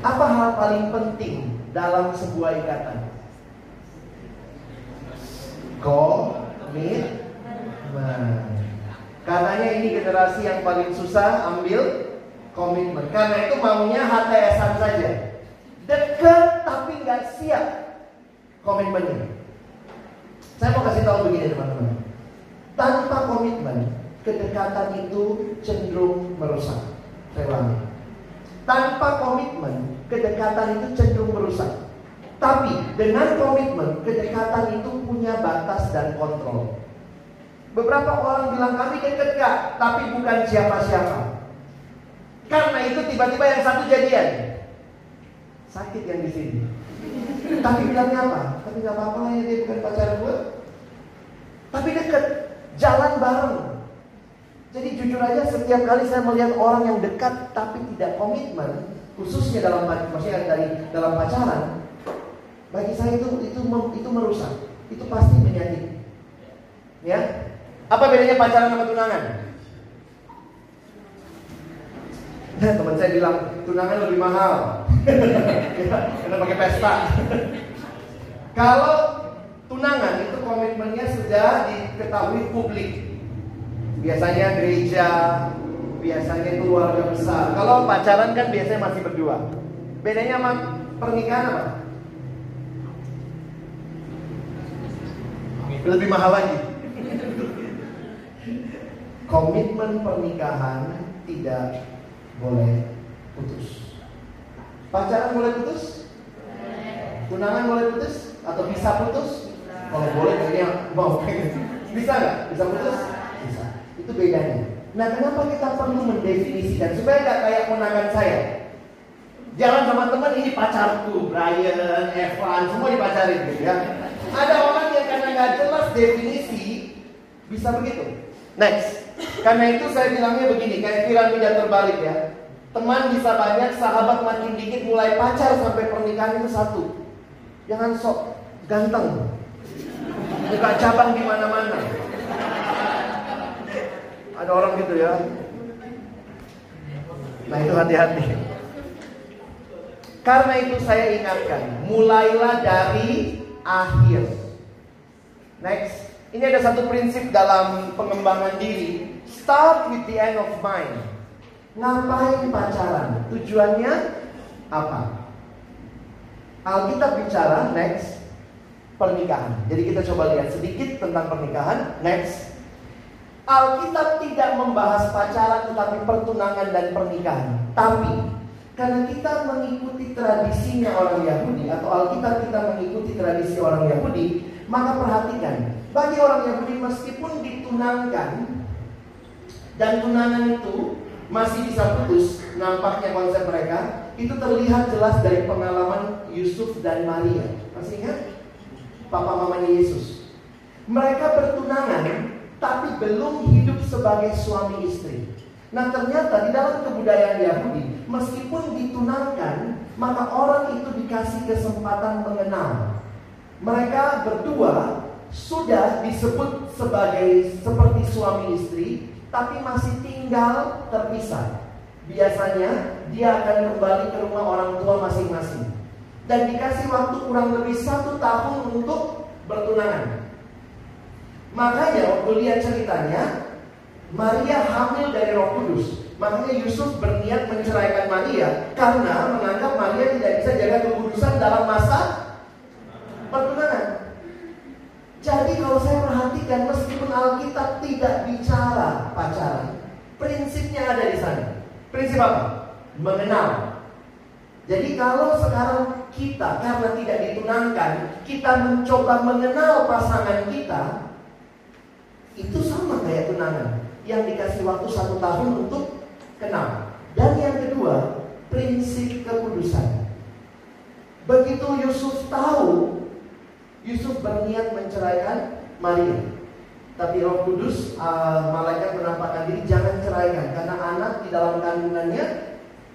Apa hal paling penting dalam sebuah ikatan? Komitmen. Karenanya ini generasi yang paling susah ambil komitmen. Karena itu maunya HTSan saja. Dekat tapi nggak siap komitmennya. Saya mau kasih tahu begini teman-teman. Tanpa komitmen, kedekatan itu cenderung merusak. Saya. Tanpa komitmen, kedekatan itu cenderung merusak. Tapi dengan komitmen, kedekatan itu punya batas dan kontrol. Beberapa orang bilang kami dekat kak, tapi bukan siapa-siapa. Karena itu tiba-tiba yang satu jadian. Sakit yang di sini. Tapi bilangnya apa? Tapi nggak apa-apa lah ya dia bukan pacar gue. Tapi deket, jalan bareng. Jadi jujur aja setiap kali saya melihat orang yang dekat tapi tidak komitmen, khususnya dalam maksudnya dari dalam pacaran, bagi saya itu itu itu merusak, itu pasti menyakiti. Ya, apa bedanya pacaran sama tunangan? Nah, [LAUGHS] teman saya bilang tunangan lebih mahal. [LAUGHS] Karena pakai pesta. [LAUGHS] Kalau tunangan itu komitmennya sudah diketahui publik. Biasanya gereja, biasanya keluarga besar. Kalau pacaran kan biasanya masih berdua. Bedanya sama pernikahan apa? Lebih mahal lagi. Komitmen pernikahan tidak boleh putus. Pacaran boleh putus? Tunangan boleh putus? Atau bisa putus? Kalau boleh kayaknya mau [LAUGHS] Bisa nggak? Bisa putus? Bisa. Itu bedanya. Nah kenapa kita perlu mendefinisikan supaya nggak kayak konangan saya? Jalan sama teman ini pacarku, Brian, Evan, semua dipacarin gitu ya. Ada orang yang karena nggak jelas definisi bisa begitu. Next. Karena itu saya bilangnya begini, kayak piramida terbalik ya. Teman bisa banyak, sahabat makin dikit, mulai pacar sampai pernikahan itu satu. Jangan sok ganteng. Buka cabang di mana-mana. Ada orang gitu ya. Nah itu hati-hati. Karena itu saya ingatkan, mulailah dari akhir. Next, ini ada satu prinsip dalam pengembangan diri. Start with the end of mind. Ngapain pacaran? Tujuannya apa? Alkitab bicara next pernikahan. Jadi kita coba lihat sedikit tentang pernikahan. Next. Alkitab tidak membahas pacaran tetapi pertunangan dan pernikahan. Tapi karena kita mengikuti tradisinya orang Yahudi atau Alkitab kita mengikuti tradisi orang Yahudi, maka perhatikan, bagi orang Yahudi meskipun ditunangkan dan tunangan itu masih bisa putus, nampaknya konsep mereka itu terlihat jelas dari pengalaman Yusuf dan Maria. Masih ingat? Papa mamanya Yesus. Mereka bertunangan tapi belum hidup sebagai suami istri. Nah ternyata di dalam kebudayaan Yahudi Meskipun ditunangkan Maka orang itu dikasih kesempatan mengenal Mereka berdua Sudah disebut sebagai Seperti suami istri Tapi masih tinggal terpisah Biasanya dia akan kembali ke rumah orang tua masing-masing Dan dikasih waktu kurang lebih satu tahun untuk bertunangan Makanya waktu lihat ceritanya Maria hamil dari Roh Kudus. Makanya Yusuf berniat menceraikan Maria karena menganggap Maria tidak bisa jaga kekudusan dalam masa pertunangan. Jadi kalau saya perhatikan meskipun Alkitab tidak bicara pacaran, prinsipnya ada di sana. Prinsip apa? Mengenal. Jadi kalau sekarang kita karena tidak ditunangkan, kita mencoba mengenal pasangan kita, itu sama kayak tunangan yang dikasih waktu satu tahun untuk kenal. Dan yang kedua, prinsip kekudusan. Begitu Yusuf tahu, Yusuf berniat menceraikan Maria. Tapi Roh Kudus, uh, malaikat menampakkan diri jangan ceraikan karena anak di dalam kandungannya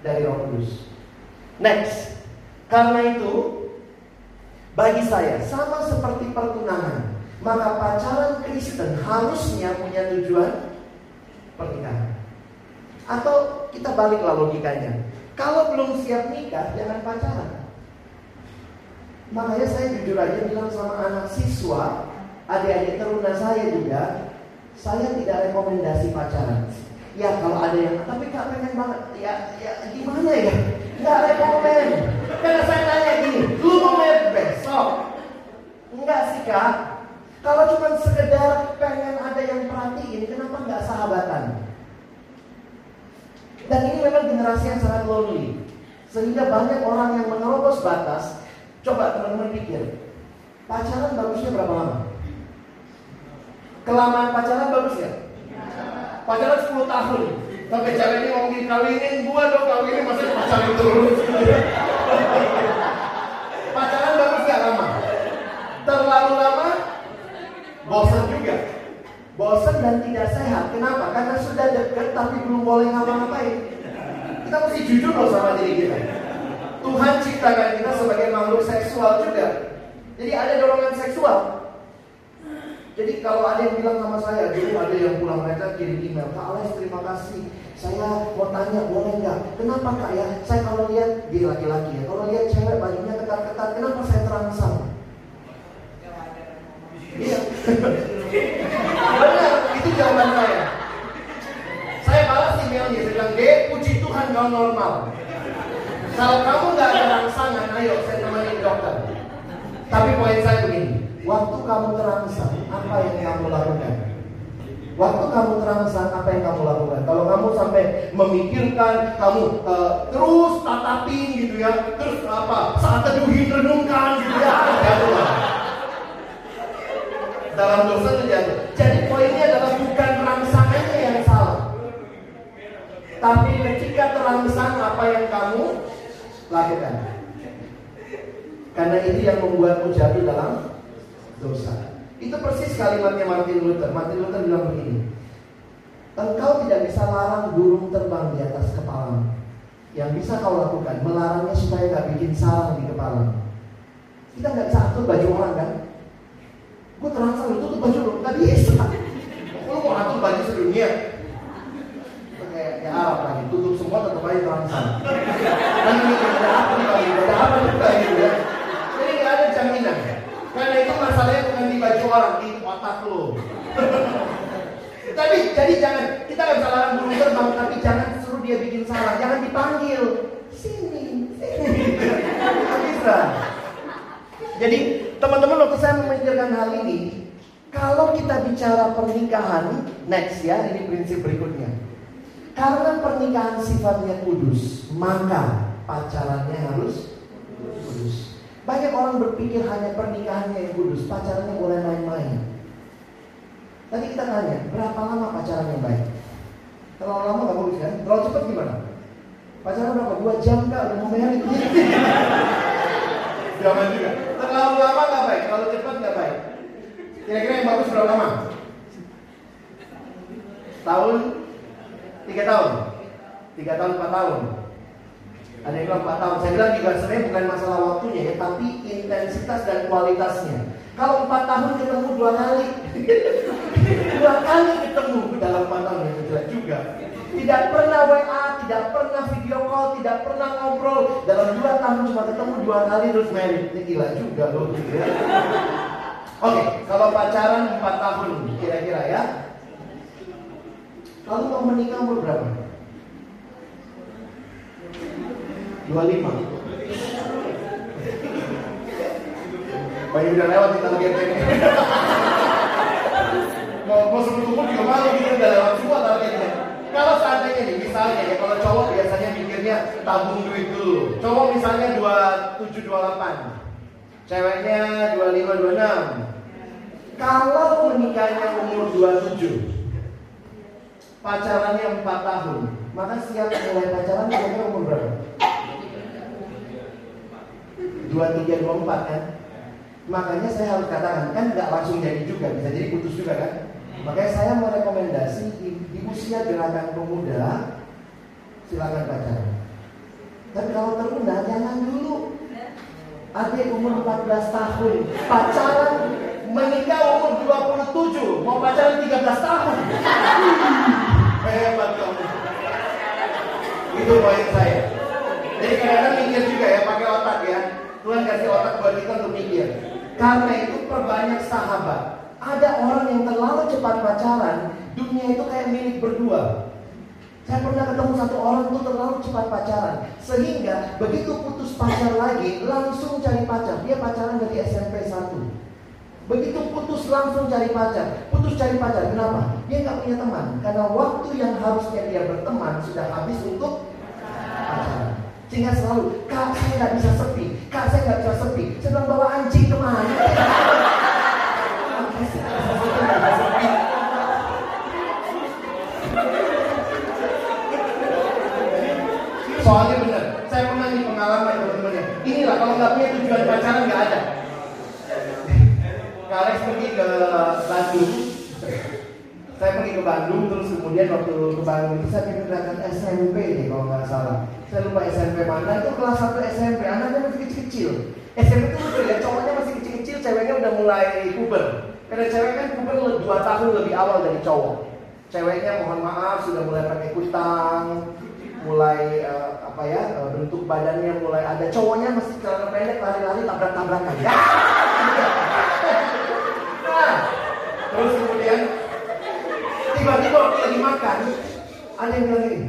dari Roh Kudus. Next, karena itu bagi saya sama seperti pertunangan, maka pacaran Kristen harusnya punya tujuan pernikahan. Atau kita baliklah logikanya. Kalau belum siap nikah, jangan pacaran. Makanya saya jujur aja bilang sama anak siswa, adik-adik teruna saya juga, saya tidak rekomendasi pacaran. Ya kalau ada yang, tapi kak pengen banget, ya, ya gimana ya? Nggak rekomend. Karena saya tanya gini, lu mau lihat besok? Enggak sih kak, kalau cuma sekedar pengen ada yang perhatiin, kenapa nggak sahabatan? Dan ini memang generasi yang sangat lonely. Sehingga banyak orang yang menerobos batas. Coba teman-teman pikir, pacaran bagusnya berapa lama? Kelamaan pacaran bagus ya? Pacaran 10 tahun. Sampai cewek ini ngomongin kawinin gua dong kawinin masih pacaran terus. pacaran bagus gak lama? Terlalu lama bosan juga. Bosan dan tidak sehat. Kenapa? Karena sudah dekat tapi belum boleh ngapa-ngapain. Kita mesti jujur loh sama diri kita. Tuhan ciptakan kita sebagai makhluk seksual juga. Jadi ada dorongan seksual. Jadi kalau ada yang bilang sama saya, dulu ada yang pulang mereka kirim email, Kak Alex terima kasih. Saya mau tanya boleh nggak? Kenapa kak ya? Saya kalau lihat di laki-laki ya, kalau lihat cewek bajunya ketat-ketat, kenapa saya terangsang? Iya. Benar, itu jawaban saya. Saya balas emailnya, saya bilang, Dek, puji Tuhan kau normal. Kalau kamu nggak ada rangsangan, ayo saya temenin dokter. Tapi poin saya begini, waktu kamu terangsang, apa yang kamu lakukan? Waktu kamu terangsang, apa yang kamu lakukan? Kalau kamu sampai memikirkan, kamu uh, terus tatapin gitu ya, terus apa? Saat teduhin, renungkan gitu ya, jatuh dalam dosa itu jatuh. Jadi poinnya adalah bukan rangsangannya yang salah. Tapi ketika terangsang apa yang kamu lakukan. Karena itu yang membuatmu jatuh dalam dosa. Itu persis kalimatnya Martin Luther. Martin Luther bilang begini. Engkau tidak bisa larang burung terbang di atas kepala. Yang bisa kau lakukan, melarangnya supaya gak bikin sarang di kepala. Kita nggak bisa baju orang kan? Gue terangsang itu tuh baju lo nggak bisa. Lo mau atur baju sedunia? Ya, yang Arab lagi tutup semua tetap aja langsung kan ini ada apa lagi ada apa juga gitu ya jadi nggak ada jaminan ya? Karena itu masalahnya bukan di baju orang di otak lo. Tapi jadi jangan kita nggak bisa larang burung terbang tapi jangan suruh dia bikin salah. Jangan dipanggil. Sini sini. Nggak bisa. Jadi teman-teman waktu saya memikirkan hal ini kalau kita bicara pernikahan, next ya, ini prinsip berikutnya. Karena pernikahan sifatnya kudus, maka pacarannya harus kudus. Banyak orang berpikir hanya pernikahannya yang kudus, pacarannya boleh main-main. Tadi kita tanya, berapa lama pacaran yang baik? Terlalu lama gak bagus kan? Terlalu cepat gimana? Pacaran berapa? Dua jam kak, udah mau merit [LAUGHS] Jangan juga. Terlalu lama gak baik, terlalu cepat gak baik. Kira-kira yang bagus berapa lama? Tahun? Tiga tahun? Tiga tahun, empat tahun? Ada yang bilang 4 tahun. Saya bilang juga sebenarnya bukan masalah waktunya ya, tapi intensitas dan kualitasnya. Kalau 4 tahun ketemu dua kali, [LAUGHS] dua kali ketemu dalam 4 tahun itu jelas juga. Tidak pernah WA, tidak pernah video call, tidak pernah ngobrol. Dalam 2 tahun cuma ketemu dua kali terus married. Ini gila juga loh gitu ya. Oke, kalau pacaran 4 tahun kira-kira ya. Lalu mau menikah umur berapa? 25 Bayi udah lewat kita lagi mau mau sebut umur juga malu gitu udah lewat semua targetnya kalau seandainya nih misalnya ya kalau cowok biasanya mikirnya tabung duit dulu. Cowok misalnya 27 28 ceweknya 25 26 kalau menikahnya umur 27 pacarannya 4 tahun. Maka siap mulai pacaran kira-kira umur berapa? dua tiga dua empat kan? Makanya saya harus katakan kan nggak langsung jadi juga bisa jadi putus juga kan? Makanya saya mau rekomendasi di, di usia gerakan pemuda silakan pacaran. Tapi kalau terunda jangan dulu. Adik umur 14 tahun pacaran menikah umur 27 mau pacaran 13 tahun hebat kamu itu poin saya jadi kadang-kadang mikir juga ya pakai otak ya Tuhan kasih otak buat kita untuk mikir. Karena itu perbanyak sahabat. Ada orang yang terlalu cepat pacaran, dunia itu kayak milik berdua. Saya pernah ketemu satu orang itu terlalu cepat pacaran, sehingga begitu putus pacar lagi, langsung cari pacar. Dia pacaran dari SMP 1. Begitu putus langsung cari pacar. Putus cari pacar, kenapa? Dia nggak punya teman. Karena waktu yang harusnya dia berteman sudah habis untuk pacaran. Sehingga selalu, kak saya nggak bisa sepi, kak saya nggak bisa sepi. Bilang bawa anjing ke mana? Soalnya benar, saya pernah di pengalaman teman-teman Inilah kalau nggak punya tujuan pacaran nggak ada. Kak pergi ke Bandung, saya pergi ke Bandung terus kemudian waktu ke Bandung itu saya pindah SMP nih kalau nggak salah. Saya lupa SMP mana itu kelas 1 SMP anaknya masih kecil-kecil. SMP itu lucu ya cowoknya masih kecil-kecil ceweknya udah mulai puber. Karena cewek kan puber dua tahun lebih awal dari cowok. Ceweknya mohon maaf sudah mulai pakai kutang mulai uh, apa ya uh, bentuk badannya mulai ada. Cowoknya masih celana pendek lari-lari tabrak-tabrakan. Ya terus kemudian tiba-tiba waktu lagi makan ada yang bilang gini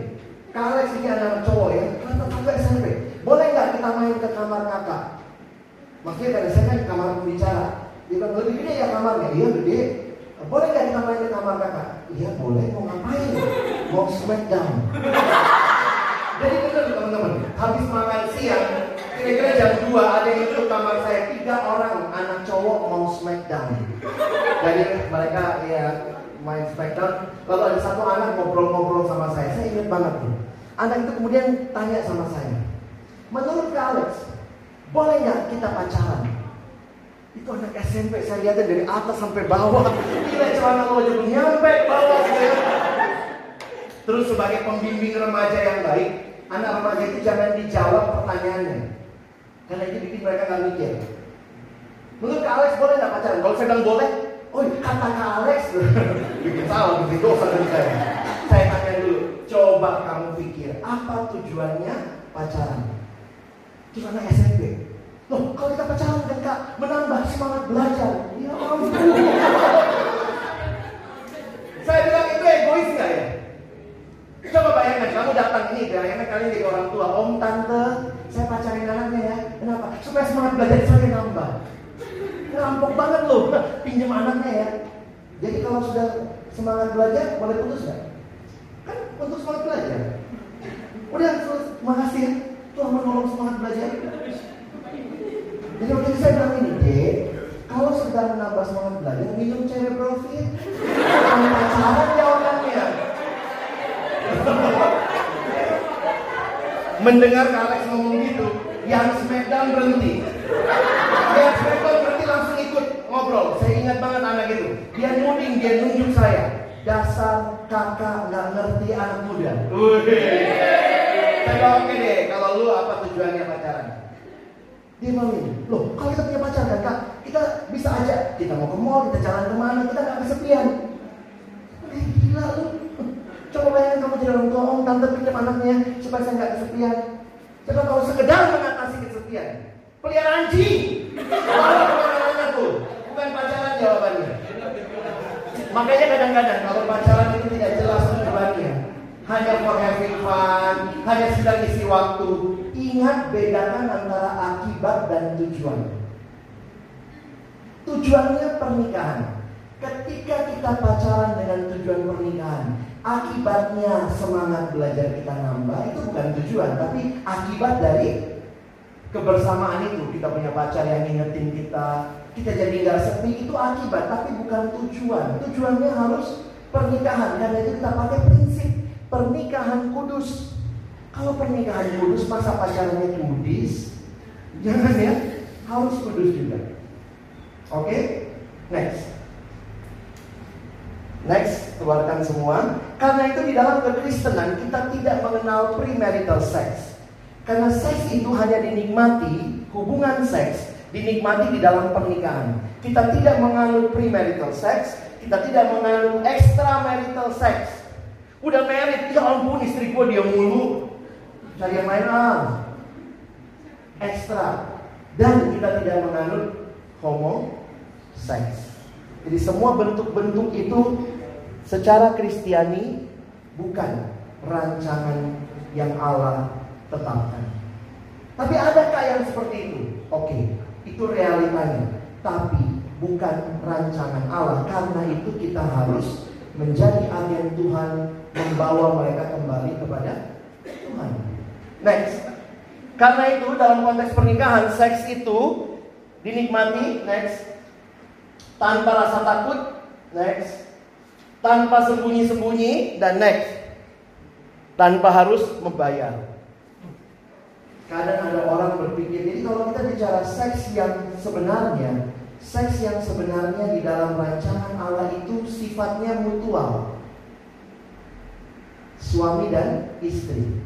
Kak Alex ini anak cowok ya, kan tetangga SMP. Boleh nggak kita main ke kamar kakak? Maksudnya karena saya kan kamar pembicara. Dia bilang lebih gede ya kamarnya, iya gede. Boleh nggak kita main ke kamar kakak? Iya boleh, mau ngapain? Mau smackdown. Jadi benar teman-teman, habis makan siang, kira-kira jam 2 ada yang ikut kamar saya, Jadi mereka ya main smackdown, lalu ada satu anak ngobrol-ngobrol sama saya, saya ingat banget tuh. Anak itu kemudian tanya sama saya, menurut Kak Alex, boleh nggak kita pacaran? Itu anak SMP, saya lihatnya dari atas sampai bawah. Gila celana lo aja nyampe bawah gitu ya. Terus sebagai pembimbing remaja yang baik, anak remaja itu jangan dijawab pertanyaannya. Karena itu bikin mereka nggak mikir. Menurut Kak Alex boleh nggak pacaran? Kalau saya bilang boleh, oh kata Kak Alex [LAUGHS] bikin salah, bikin dosa dari saya. Saya tanya dulu, coba kamu pikir apa tujuannya pacaran? Itu anak SMP. Loh, kalau kita pacaran kan kak menambah semangat belajar. Ya ampun. [LAUGHS] saya bilang itu kamu datang ini bayangin kalian jadi orang tua, om tante, saya pacarin anaknya ya. Kenapa? Supaya semangat belajar saya nambah. Rampok banget loh, [LAUGHS] pinjam anaknya ya. Jadi kalau sudah semangat belajar, boleh putus nggak? Kan untuk semangat belajar. Udah, terus makasih ya. Tuhan menolong semangat belajar. Jadi waktu itu saya bilang ini, Dek, kalau sedang menambah semangat belajar, minum cewek profit. Pacaran jawabannya. [LAUGHS] Mendengar Alex ngomong gitu, yang Smackdown berhenti. Yang Smackdown berhenti ngobrol. Saya ingat banget anak itu. Dia nuding, dia nunjuk saya. Dasar kakak nggak ngerti anak muda. Saya bilang oke deh, kalau lu apa tujuannya pacaran? Dia ini, loh kalau kita punya pacar kan kak, kita bisa aja, kita mau ke mall, kita jalan ke mana, kita nggak kesepian. Eh, gila lu. Coba bayangin kamu jadi orang tua, om tante pinjam anaknya supaya saya nggak kesepian. Coba kalau sekedar mengatasi kesepian, pelihara anjing. Kalau pelihara tuh, bukan pacaran jawabannya. Makanya kadang-kadang kalau pacaran itu tidak jelas tujuannya, hanya for having fun, hanya sedang isi waktu. Ingat bedakan antara akibat dan tujuan. Tujuannya pernikahan. Ketika kita pacaran dengan tujuan pernikahan, akibatnya semangat belajar kita nambah itu bukan tujuan, tapi akibat dari kebersamaan itu. Kita punya pacar yang ngingetin kita, kita jadi nggak sepi itu akibat, tapi bukan tujuan. Tujuannya harus pernikahan. Karena itu kita pakai prinsip pernikahan kudus. Kalau pernikahan kudus masa pacarannya kudus? Jangan ya, harus kudus juga. Oke, next. Next, keluarkan semua. Karena itu di dalam kekristenan kita tidak mengenal premarital sex. Karena seks itu hanya dinikmati, hubungan seks dinikmati di dalam pernikahan. Kita tidak menganut premarital sex, kita tidak menganut extramarital sex. Udah married, ya ampun istri gue dia mulu. Cari yang lain ah. Ekstra. Dan kita tidak menganut homo seks. Jadi semua bentuk-bentuk itu secara Kristiani bukan rancangan yang Allah tetapkan. Tapi adakah yang seperti itu? Oke, itu realitanya. Tapi bukan rancangan Allah. Karena itu kita harus menjadi agen Tuhan membawa mereka kembali kepada Tuhan. Next. Karena itu dalam konteks pernikahan seks itu dinikmati next tanpa rasa takut next tanpa sembunyi-sembunyi dan next tanpa harus membayar. Kadang ada orang berpikir, jadi kalau kita bicara seks yang sebenarnya, seks yang sebenarnya di dalam rancangan Allah itu sifatnya mutual. Suami dan istri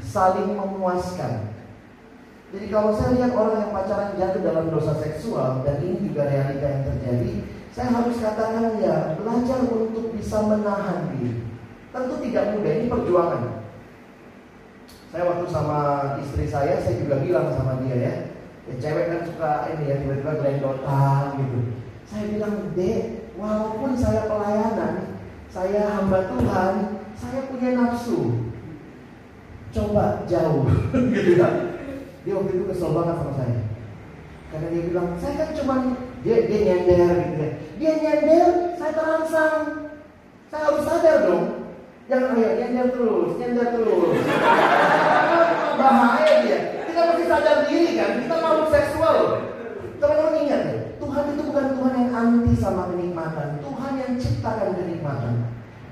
saling memuaskan. Jadi kalau saya lihat orang yang pacaran jatuh dalam dosa seksual dan ini juga realita yang terjadi, saya harus katakan ya belajar untuk bisa menahan diri. Tentu tidak mudah, ini perjuangan. Saya waktu sama istri saya, saya juga bilang sama dia ya, ya cewek kan suka ini ya tiba-tiba gelendotan gitu. Saya bilang, dek, walaupun saya pelayanan, saya hamba Tuhan, saya punya nafsu. Coba jauh, [LAUGHS] gitu ya. Dia waktu itu kesel banget sama saya. Karena dia bilang, saya kan cuma dia dia nyender gitu ya. Dia nyender, saya terangsang. Saya harus sadar dong. Jangan ayo nyender terus, nyender terus. Bahaya dia. Kita mesti sadar diri kan. Kita makhluk seksual. Teman-teman ingat Tuhan itu bukan Tuhan yang anti sama kenikmatan. Tuhan yang ciptakan kenikmatan.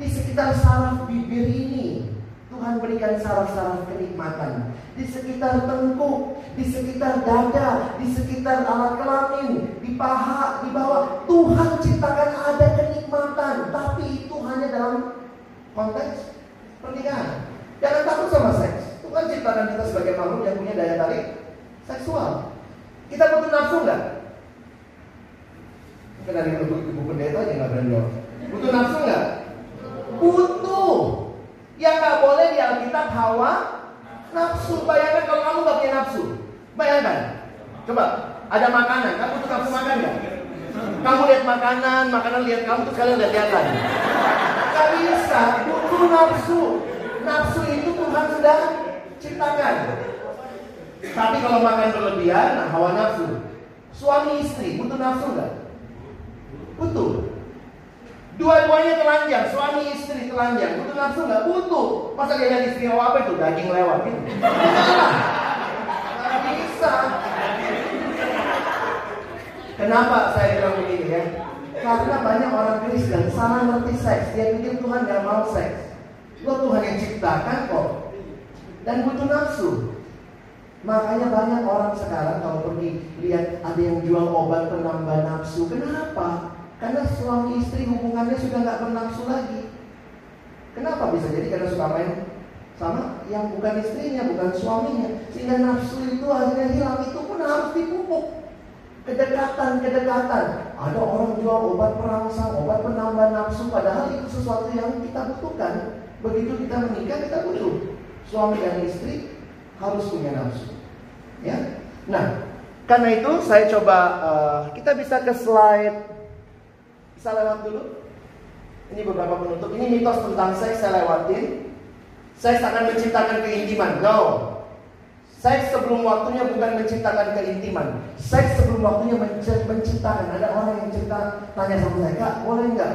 Di sekitar saraf bibir ini, Tuhan berikan saraf-saraf kenikmatan. Di sekitar tengkuk, di sekitar dada, di sekitar alat kelamin, di paha, di bawah. Tuhan ciptakan ada kenikmatan. Tapi itu hanya dalam konteks pernikahan. Jangan takut sama seks. Tuhan ciptakan kita sebagai makhluk yang punya daya tarik seksual. Kita butuh nafsu nggak? Mungkin dari ibu, ibu pendeta aja nggak berani. Butuh nafsu nggak? Butuh. Yang nggak boleh di Alkitab hawa nafsu. Bayangkan kalau kamu nggak punya nafsu. Bayangkan. Coba ada makanan, kamu butuh nafsu makan nggak? Kamu lihat makanan, makanan lihat kamu tuh kalian lihat-lihatan. Gak bisa, butuh nafsu. Nafsu itu Tuhan sudah ciptakan. Tapi kalau makan berlebihan, nah hawa nafsu. Suami istri butuh nafsu nggak? Butuh. Dua-duanya telanjang, suami istri telanjang, butuh nafsu nggak? Butuh. Masa dia lihat istri apa itu daging lewat gitu? Nggak bisa. Kenapa saya bilang begini ya? Karena banyak orang Kristen salah ngerti seks. Dia pikir Tuhan gak mau seks. Lo Tuhan yang ciptakan kok. Dan butuh nafsu. Makanya banyak orang sekarang kalau pergi lihat ada yang jual obat penambah nafsu. Kenapa? Karena suami istri hubungannya sudah nggak bernafsu lagi. Kenapa bisa jadi? Karena suka main sama yang bukan istrinya, bukan suaminya. Sehingga nafsu itu akhirnya hilang. Itu pun harus dipupuk kedekatan, kedekatan. Ada orang jual obat perangsang, obat penambah nafsu, padahal itu sesuatu yang kita butuhkan. Begitu kita menikah, kita butuh. Suami dan istri harus punya nafsu. Ya. Nah, karena itu saya coba uh, kita bisa ke slide. Bisa lewat dulu. Ini beberapa penutup. Ini mitos tentang seks saya lewatin. Seks akan menciptakan keintiman. No. Seks sebelum waktunya bukan menciptakan keintiman. Seks sebelum waktunya menciptakan. Ada orang yang cerita tanya sama saya, kak boleh nggak?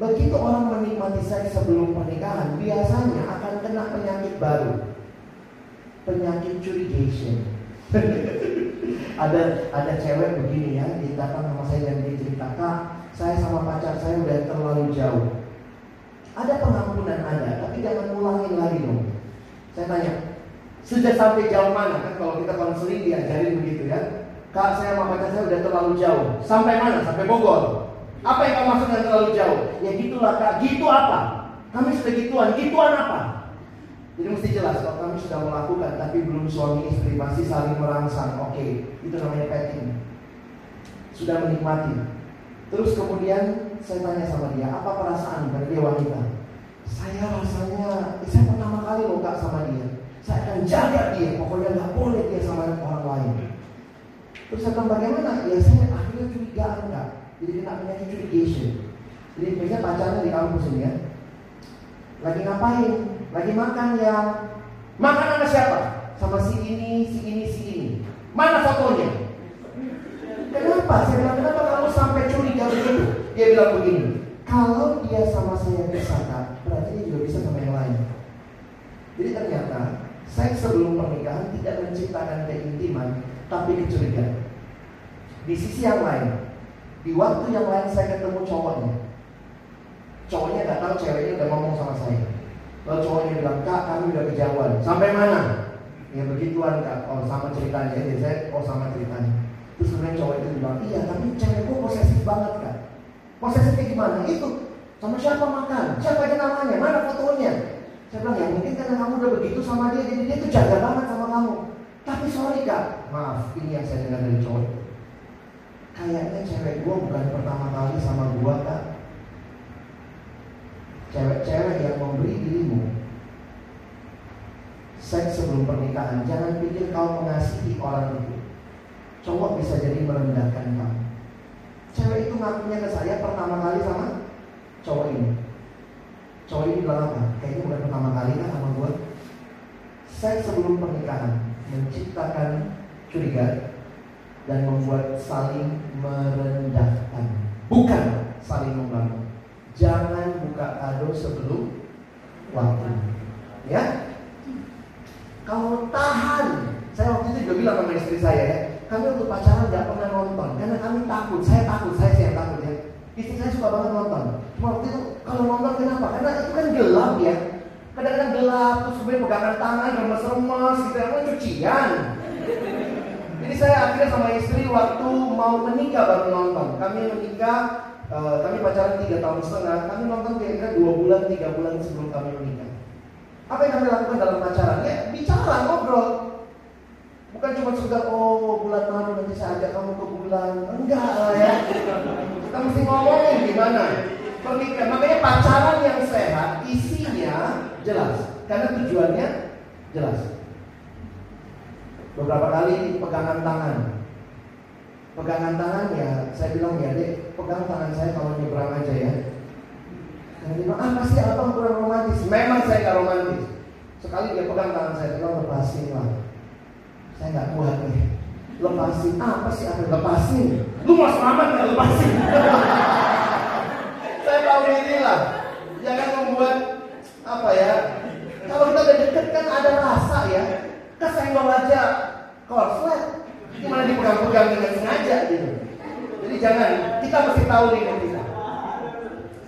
Begitu orang menikmati seks sebelum pernikahan, biasanya akan kena penyakit baru. Penyakit curigation. [LAUGHS] ada ada cewek begini ya, dia datang sama saya dan dia cerita, kak, saya sama pacar saya udah terlalu jauh. Ada pengampunan ada, tapi jangan ulangin lagi dong. Saya tanya, sudah sampai jauh mana kan kalau kita konseling diajarin begitu ya. Kak saya sama pacar saya udah terlalu jauh. Sampai mana? Sampai Bogor. Apa yang kamu maksud dengan terlalu jauh? Ya gitulah kak. Gitu apa? Kami sudah gituan. Gituan apa? Jadi mesti jelas kalau kami sudah melakukan tapi belum suami istri masih saling merangsang. Oke, itu namanya petting. Sudah menikmati. Terus kemudian saya tanya sama dia, apa perasaan dari dia wanita? Saya rasanya, saya pertama kali loh kak sama dia. Saya akan jaga dia, pokoknya nggak boleh dia sama orang lain. Terus bilang bagaimana? Ya saya akhirnya curigaan kak. Jadi kena penyakit curigation. Jadi biasanya pacarnya di kampus ini ya. Lagi ngapain? Lagi makan ya. Makan sama siapa? Sama si ini, si ini, si ini. Mana fotonya? Kenapa? Saya bilang kenapa kamu sampai curiga begitu? Dia bilang begini. Kalau dia sama saya kak, berarti dia juga bisa sama yang lain. Jadi ternyata seks sebelum pernikahan tidak menciptakan keintiman, tapi kecurigaan. Di sisi yang lain, di waktu yang lain saya ketemu cowoknya. Cowoknya nggak tahu ceweknya udah ngomong sama saya. Lalu cowoknya bilang, kak kami udah kejauhan. Sampai mana? Ya begituan kak. Oh sama ceritanya. Jadi saya, oh sama ceritanya. Terus kemudian cowok itu bilang, iya tapi cewekku posesif banget kak. Posesifnya gimana? Itu sama siapa makan? Siapa aja namanya? Mana fotonya? Saya bilang, ya mungkin karena kamu udah begitu sama dia, jadi dia tuh jaga banget sama kamu. Tapi sorry kak, maaf, ini yang saya dengar dari cowok. Kayaknya cewek gua bukan pertama kali sama gua kak. Cewek-cewek yang memberi dirimu seks sebelum pernikahan, jangan pikir kau mengasihi orang itu. Cowok bisa jadi merendahkan kamu. Cewek itu ngakunya ke saya pertama kali sama cowok ini. Cowok ini bilang apa? Kayaknya bukan pertama kali kan sama gue. Seks sebelum pernikahan menciptakan curiga dan membuat saling merendahkan, bukan saling membangun. Jangan buka kado sebelum waktu. Ya, kalau tahan, saya waktu itu juga bilang sama istri saya ya, kami untuk pacaran nggak pernah nonton karena kami takut. Saya takut, saya yang takut ya. Istri saya suka banget nonton. Cuma waktu itu kalau nonton kenapa? Karena itu kan gelap ya. Kadang-kadang gelap, terus kemudian pegangan tangan remes-remes gitu, emang cucian. Jadi saya akhirnya sama istri waktu mau menikah baru nonton. Kami menikah, uh, kami pacaran tiga tahun setengah. Kami nonton kira-kira dua bulan, tiga bulan sebelum kami menikah. Apa yang kami lakukan dalam pacaran? Ya bicara, ngobrol. Bukan cuma sekedar oh bulan madu nanti saya ajak kamu ke bulan. Enggak lah ya. Kita mesti ngomongin gimana. Pernikahan, makanya pacaran yang sehat isinya jelas. Karena tujuannya jelas. Beberapa kali pegangan tangan. Pegangan tangan ya, saya bilang ya dek, pegang tangan saya kalau nyebrang aja ya. Dan dia bilang, ah pasti abang kurang romantis. Memang saya gak romantis. Sekali dia pegang tangan saya, bilang lepasin lah. Saya nggak kuat nih. Lepasin, apa sih apa lepasin? Lu mau selamat nggak lepasin? saya tahu ini lah. Jangan membuat apa ya? Kalau kita udah deket kan ada rasa ya. Kesenggol aja korslet. Gimana dipegang-pegang dengan sengaja gitu. Jadi jangan, kita mesti tahu limit kita.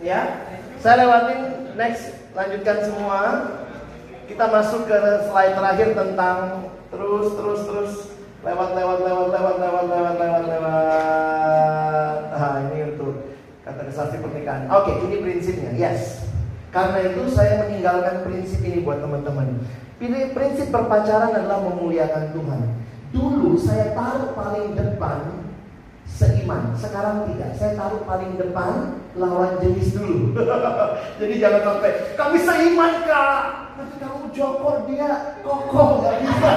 Ya, saya lewatin next, lanjutkan semua. Kita masuk ke slide terakhir tentang terus terus terus lewat lewat lewat lewat lewat lewat lewat lewat. Nah ini untuk kata kesasi pernikahan. Oke, ini prinsipnya. Yes. Karena itu saya meninggalkan prinsip ini buat teman-teman. Pilih prinsip berpacaran adalah memuliakan Tuhan. Dulu saya taruh paling depan seiman. Sekarang tidak. Saya taruh paling depan lawan jenis dulu. [LAUGHS] Jadi jangan sampai kami seiman kak. Tapi kamu jokor dia kokoh nggak bisa.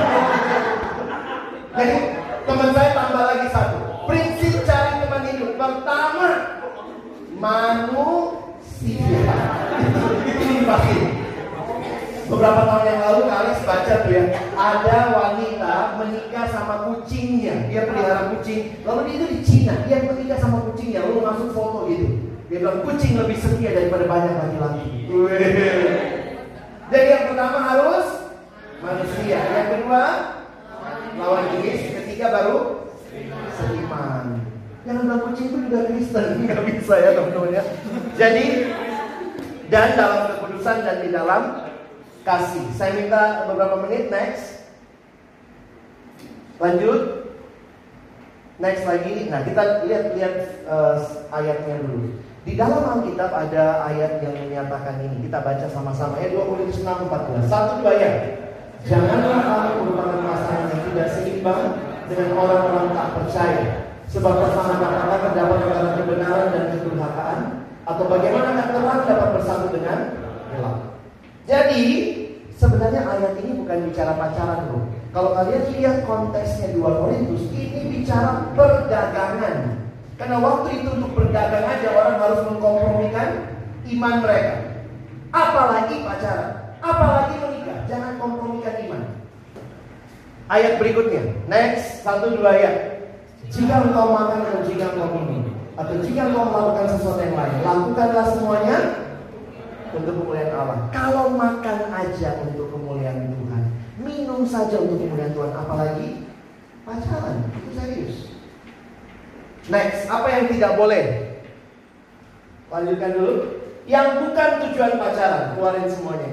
Jadi teman saya tambah lagi satu. Prinsip cari teman hidup pertama manusia. Itu pasti. Beberapa tahun yang lalu kali baca tuh ya Ada wanita menikah sama kucingnya. Dia pelihara kucing. Lalu dia itu di Cina. Dia menikah sama kucingnya. Lalu masuk foto gitu. Dia bilang kucing lebih setia daripada banyak laki-laki. Jadi yang pertama harus Manusia. Yang kedua Lawan jenis Ketiga baru Seiman Yang bilang kucing itu juga Kristen [LAUGHS] Gak bisa ya teman-teman ya Jadi Dan dalam kekudusan dan di dalam kasih. Saya minta beberapa menit next. Lanjut. Next lagi. Nah, kita lihat-lihat uh, ayatnya dulu. Di dalam Alkitab ada ayat yang menyatakan ini. Kita baca sama-sama ya 2 Korintus 6 14. Satu dua ya. Janganlah kamu merupakan pasangan yang tidak seimbang dengan orang-orang tak percaya. Sebab pasangan apakah terdapat antara kebenaran dan kedurhakaan? Atau bagaimana terang dapat bersatu dengan gelap? Jadi sebenarnya ayat ini bukan bicara pacaran loh. Kalau kalian lihat konteksnya 2 Korintus, ini bicara perdagangan. Karena waktu itu untuk berdagang aja orang harus mengkompromikan iman mereka. Apalagi pacaran, apalagi menikah, jangan kompromikan iman. Ayat berikutnya, next satu dua ayat. Jika engkau makan atau jika engkau minum, atau jika engkau melakukan sesuatu yang lain, lakukanlah semuanya untuk kemuliaan Allah. Kalau makan aja untuk kemuliaan Tuhan, minum saja untuk kemuliaan Tuhan, apalagi pacaran, itu serius. Next, apa yang tidak boleh? Lanjutkan dulu. Yang bukan tujuan pacaran, keluarin semuanya.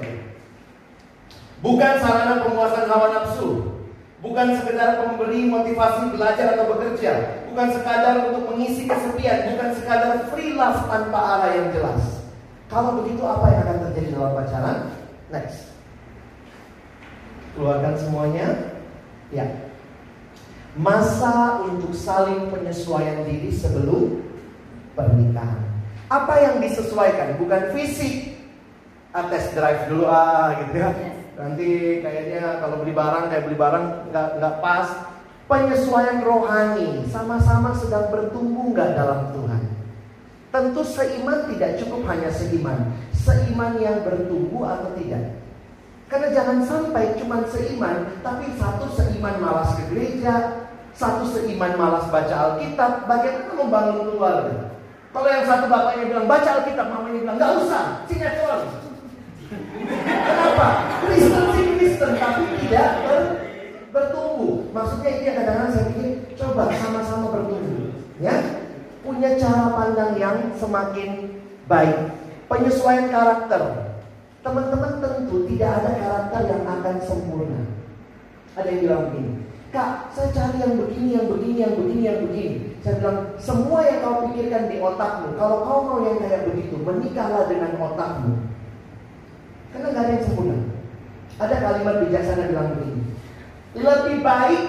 Bukan sarana pemuasan hawa nafsu, bukan sekedar pemberi motivasi belajar atau bekerja, bukan sekadar untuk mengisi kesepian, bukan sekadar free love tanpa arah yang jelas. Kalau begitu apa yang akan terjadi dalam pacaran? Next. Keluarkan semuanya. Ya. Masa untuk saling penyesuaian diri sebelum pernikahan. Apa yang disesuaikan? Bukan fisik. Ah, test drive dulu ah gitu ya. Nanti kayaknya kalau beli barang kayak beli barang nggak nggak pas. Penyesuaian rohani, sama-sama sedang bertumbuh nggak dalam Tuhan. Tentu seiman tidak cukup hanya seiman. Seiman yang bertumbuh atau tidak. Karena jangan sampai cuma seiman, tapi satu seiman malas ke gereja, satu seiman malas baca Alkitab. Bagaimana membangun keluarga? Kalau yang satu bapaknya bilang baca Alkitab, mamanya bilang nggak usah, sinetron. Kenapa? Kristen sih Kristen, tapi tidak ber, bertumbuh. Maksudnya ini kadang-kadang saya pikir coba sama-sama bertumbuh, ya punya cara pandang yang semakin baik. Penyesuaian karakter. Teman-teman tentu tidak ada karakter yang akan sempurna. Ada yang bilang begini, Kak, saya cari yang begini, yang begini, yang begini, yang begini. Saya bilang, semua yang kau pikirkan di otakmu, kalau kau mau yang kayak begitu, menikahlah dengan otakmu. Karena nggak ada yang sempurna. Ada kalimat bijaksana bilang begini, lebih baik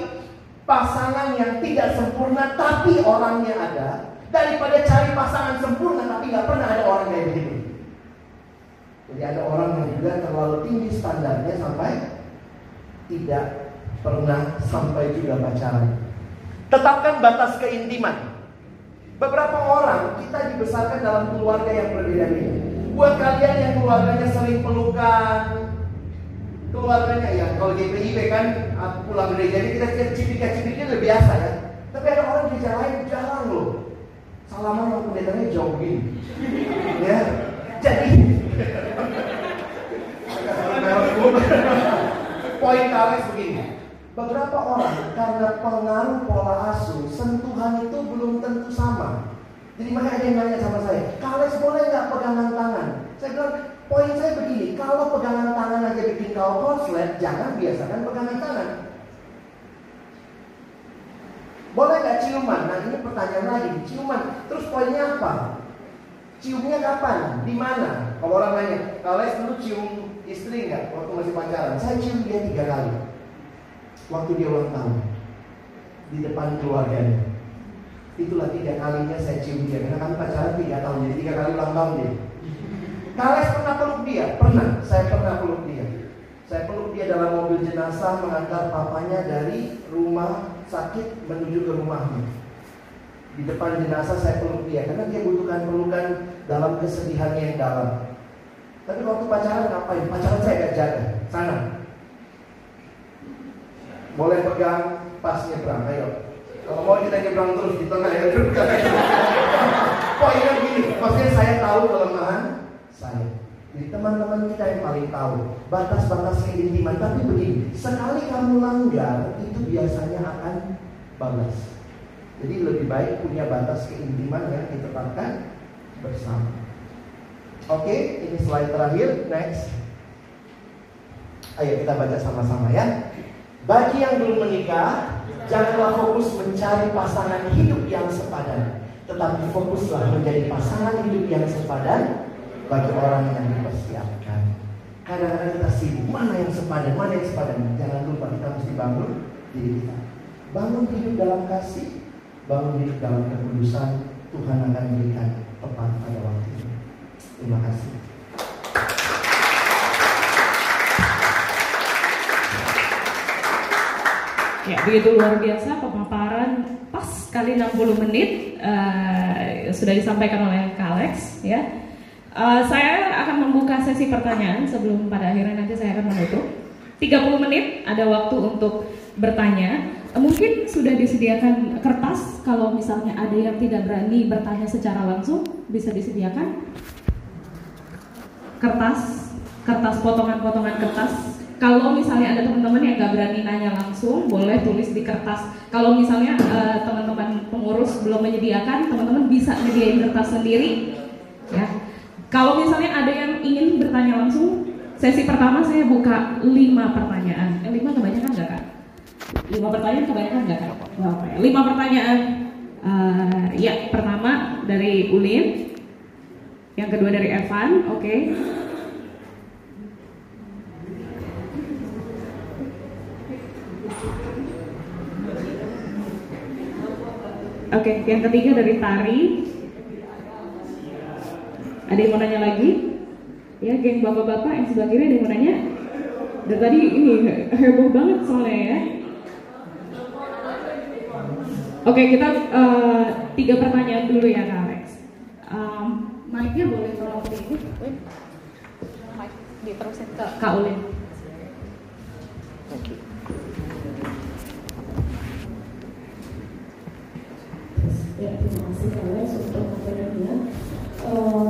pasangan yang tidak sempurna tapi orangnya ada daripada cari pasangan sempurna tapi nggak pernah ada orang kayak begitu. Jadi ada orang yang juga terlalu tinggi standarnya sampai tidak pernah sampai juga pacaran. Tetapkan batas keintiman. Beberapa orang kita dibesarkan dalam keluarga yang berbeda-beda. Buat kalian yang keluarganya sering pelukan, keluarganya ya kalau GPIB kan ah, pulang gereja jadi kita cipika-cipiknya udah biasa ya. Tapi ada orang di gereja lain jarang loh. Salaman sama pendetanya jauh gini [LAUGHS] ya jadi [LAUGHS] poin Alex begini. Beberapa orang karena pengaruh pola asuh sentuhan itu belum tentu sama. Jadi makanya ada yang nanya sama saya Alex boleh nggak pegangan tangan saya bilang poin saya begini kalau pegangan tangan aja bikin kau konslet jangan biasakan pegangan tangan boleh nggak ciuman? Nah ini pertanyaan lagi, ciuman. Terus poinnya apa? Ciumnya kapan? Di mana? Kalau orang nanya, kalian dulu cium istri nggak waktu masih pacaran? Saya cium dia tiga kali. Waktu dia ulang tahun di depan keluarganya. Itulah tiga kalinya saya cium dia karena kami pacaran tiga tahun, jadi tiga kali ulang tahun dia. Kalian pernah peluk dia? Pernah. Saya pernah peluk dia. Saya peluk dia dalam mobil jenazah mengantar papanya dari rumah sakit menuju ke rumahnya. Di depan jenazah saya peluk dia karena dia butuhkan pelukan dalam kesedihannya yang dalam. Tapi waktu pacaran ngapain? Pacaran saya gak jaga. Sana. Boleh pegang pas nyebrang, ayo. Kalau mau kita nyebrang terus di tengah ya. Poinnya gini, maksudnya saya tahu kelemahan saya. Jadi teman-teman kita yang paling tahu batas-batas keintiman. Tapi begini, sekali kamu langgar itu biasanya akan balas. Jadi lebih baik punya batas keintiman yang ditetapkan bersama. Oke, ini slide terakhir. Next. Ayo kita baca sama-sama ya. Bagi yang belum menikah, janganlah fokus mencari pasangan hidup yang sepadan, tetapi fokuslah menjadi pasangan hidup yang sepadan bagi orang yang dipersiapkan. Kadang-kadang kita sibuk, mana yang sepadan, mana yang sepadan. Jangan lupa kita mesti bangun diri kita. Bangun hidup dalam kasih, bangun hidup dalam kekudusan. Tuhan akan berikan tepat pada waktu ini. Terima kasih. Ya, begitu luar biasa pemaparan pas kali 60 menit uh, sudah disampaikan oleh Kak Alex ya. Uh, saya akan membuka sesi pertanyaan sebelum pada akhirnya nanti saya akan menutup. 30 menit ada waktu untuk bertanya. Uh, mungkin sudah disediakan kertas kalau misalnya ada yang tidak berani bertanya secara langsung bisa disediakan kertas, kertas potongan-potongan kertas kalau misalnya ada teman-teman yang nggak berani nanya langsung, boleh tulis di kertas. Kalau misalnya uh, teman-teman pengurus belum menyediakan, teman-teman bisa menyediain kertas sendiri. Ya. Kalau misalnya ada yang ingin bertanya langsung, sesi pertama saya buka lima pertanyaan. Eh, lima kebanyakan nggak kan? Lima pertanyaan kebanyakan nggak? Nggak apa ya. Lima pertanyaan. Uh, ya, pertama dari Ulin, yang kedua dari Evan, oke. Okay. Oke, okay, yang ketiga dari Tari. Ada yang mau nanya lagi? Ya, geng bapak-bapak yang sebelah kiri ada yang mau nanya? Dan tadi ini heboh banget soalnya ya. Oke, okay, kita uh, tiga pertanyaan dulu ya Kak Alex. Um, mic-nya boleh tolong di? Mic diterusin ke Kak Ulin. Thank you. Ya, terima kasih Alex untuk materinya. Um,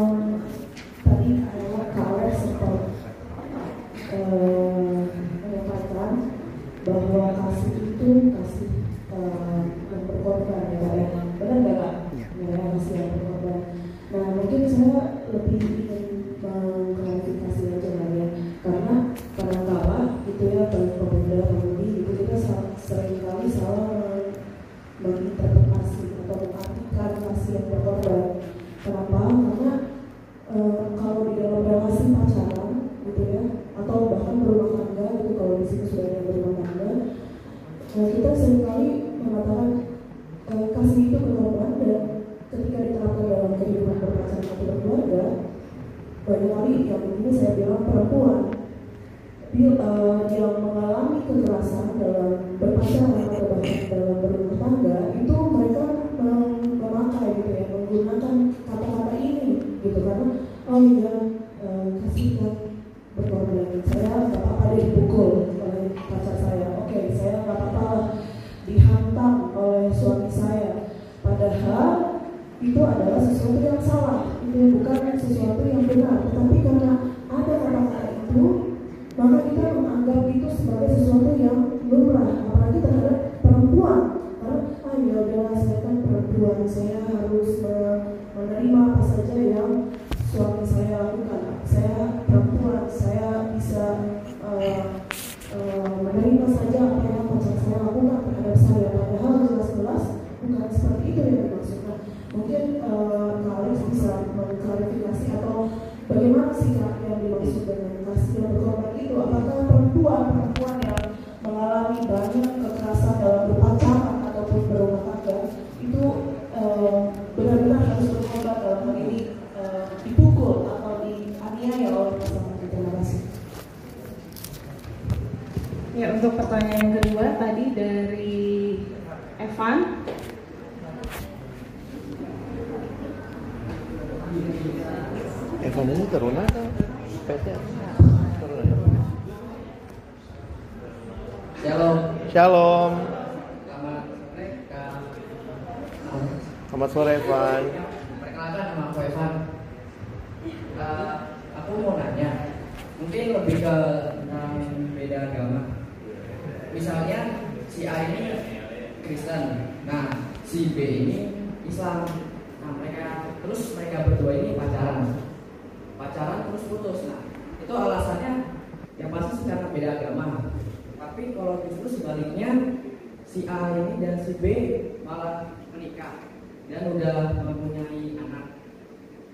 mempunyai anak.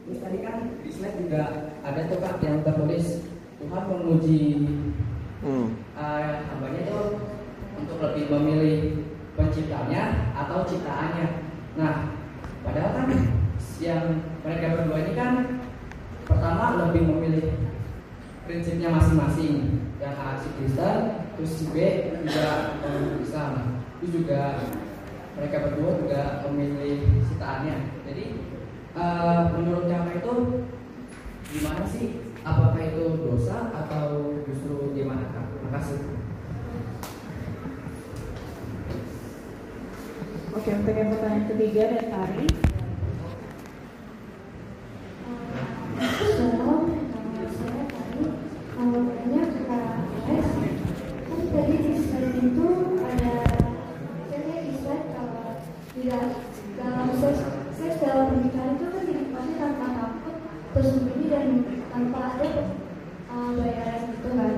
Terus tadi kan di slide juga ada tuh kak yang tertulis Tuhan menguji Hmm. uh, hambanya itu untuk lebih memilih penciptanya atau ciptaannya. Nah, padahal kan yang mereka berdua ini kan pertama lebih memilih prinsipnya masing-masing. Yang A si Kristen, terus si B juga Islam. Itu juga mereka berdua juga memilih ciptaannya. Jadi uh, menurut kakak itu gimana sih? Apakah itu dosa atau justru gimana kak? Terima kasih. Oke untuk yang pertanyaan ketiga dari Tari Shalom, nama saya Tari. Kalau tanya ke Kak Alex, kan tadi di slide itu ada saya di slide kalau tidak dalam seks, seks dalam pernikahan itu kan dinikmati tanpa takut, tersembunyi dan tanpa ada uh, bayaran gitu kan.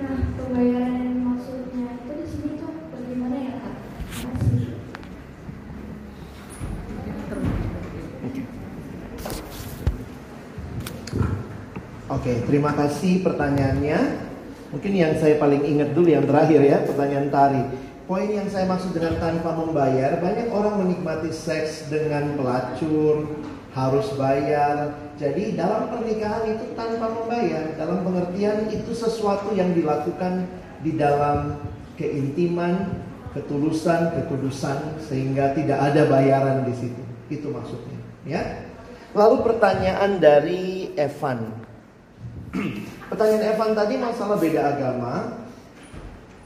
Nah, pembayaran yang maksudnya itu di sini tuh bagaimana ya Kak? Terima kasih. Oke, terima kasih pertanyaannya. Mungkin yang saya paling ingat dulu yang terakhir ya, pertanyaan Tari. Poin yang saya maksud dengan tanpa membayar, banyak orang menikmati seks dengan pelacur, harus bayar. Jadi dalam pernikahan itu tanpa membayar, dalam pengertian itu sesuatu yang dilakukan di dalam keintiman, ketulusan, kekudusan sehingga tidak ada bayaran di situ. Itu maksudnya, ya. Lalu pertanyaan dari Evan. Pertanyaan Evan tadi masalah beda agama.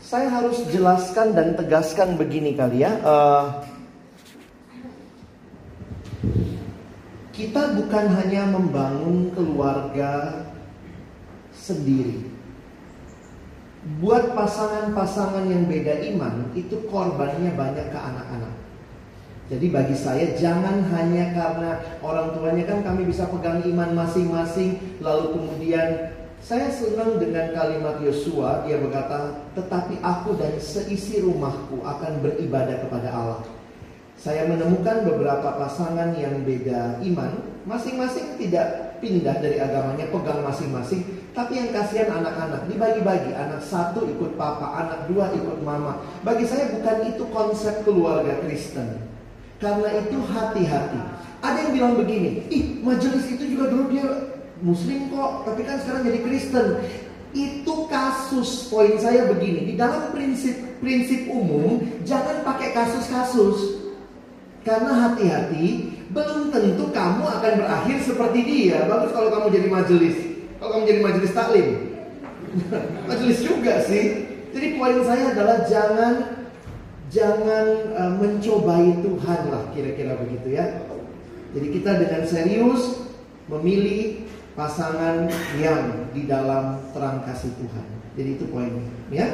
Saya harus jelaskan dan tegaskan begini kali ya. Uh, kita bukan hanya membangun keluarga sendiri. Buat pasangan-pasangan yang beda iman, itu korbannya banyak ke anak-anak. Jadi bagi saya jangan hanya karena orang tuanya kan kami bisa pegang iman masing-masing lalu kemudian saya senang dengan kalimat Yosua dia berkata tetapi aku dan seisi rumahku akan beribadah kepada Allah. Saya menemukan beberapa pasangan yang beda iman, masing-masing tidak pindah dari agamanya, pegang masing-masing, tapi yang kasihan anak-anak dibagi-bagi, anak satu ikut papa, anak dua ikut mama. Bagi saya bukan itu konsep keluarga Kristen. Karena itu hati-hati. Ada yang bilang begini, ih majelis itu juga dulu dia muslim kok, tapi kan sekarang jadi Kristen. Itu kasus poin saya begini, di dalam prinsip prinsip umum jangan pakai kasus-kasus. Karena hati-hati, belum tentu kamu akan berakhir seperti dia. Bagus kalau kamu jadi majelis. Kalau kamu jadi majelis taklim. [LAUGHS] majelis juga sih. Jadi poin saya adalah jangan jangan uh, mencobai Tuhan lah kira-kira begitu ya. Jadi kita dengan serius memilih pasangan yang di dalam terang kasih Tuhan. Jadi itu poinnya, ya.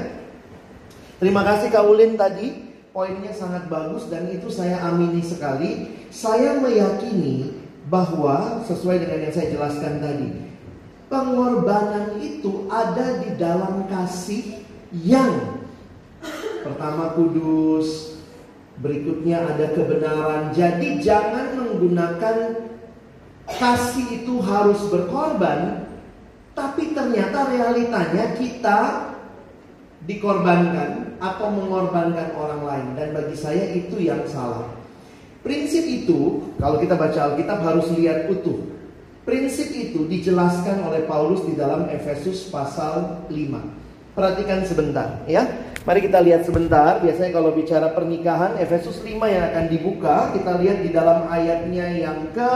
Terima kasih Kak Ulin tadi, poinnya sangat bagus dan itu saya amini sekali. Saya meyakini bahwa sesuai dengan yang saya jelaskan tadi, pengorbanan itu ada di dalam kasih yang pertama kudus, berikutnya ada kebenaran. Jadi jangan menggunakan kasih itu harus berkorban, tapi ternyata realitanya kita dikorbankan atau mengorbankan orang lain dan bagi saya itu yang salah. Prinsip itu kalau kita baca Alkitab harus lihat utuh. Prinsip itu dijelaskan oleh Paulus di dalam Efesus pasal 5. Perhatikan sebentar ya. Mari kita lihat sebentar. Biasanya kalau bicara pernikahan Efesus 5 yang akan dibuka, kita lihat di dalam ayatnya yang ke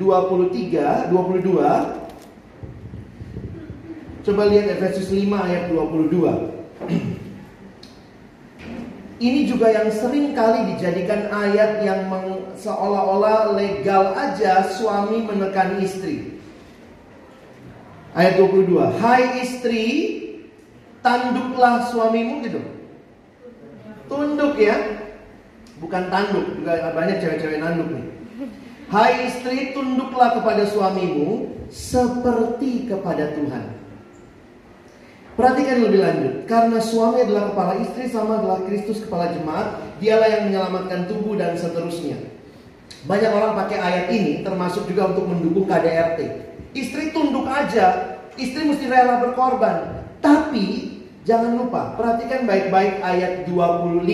23, 22. Coba lihat Efesus 5 ayat 22. [CLEARS THROAT] Ini juga yang sering kali dijadikan ayat yang seolah-olah legal aja suami menekan istri. Ayat 22. Hai istri, tanduklah suamimu gitu. Tunduk ya. Bukan tanduk, juga banyak cewek-cewek nanduk nih. Hai istri, tunduklah kepada suamimu seperti kepada Tuhan. Perhatikan lebih lanjut, karena suami adalah kepala istri sama adalah Kristus kepala jemaat, dialah yang menyelamatkan tubuh dan seterusnya. Banyak orang pakai ayat ini termasuk juga untuk mendukung KDRT. Istri tunduk aja, istri mesti rela berkorban. Tapi jangan lupa, perhatikan baik-baik ayat 25.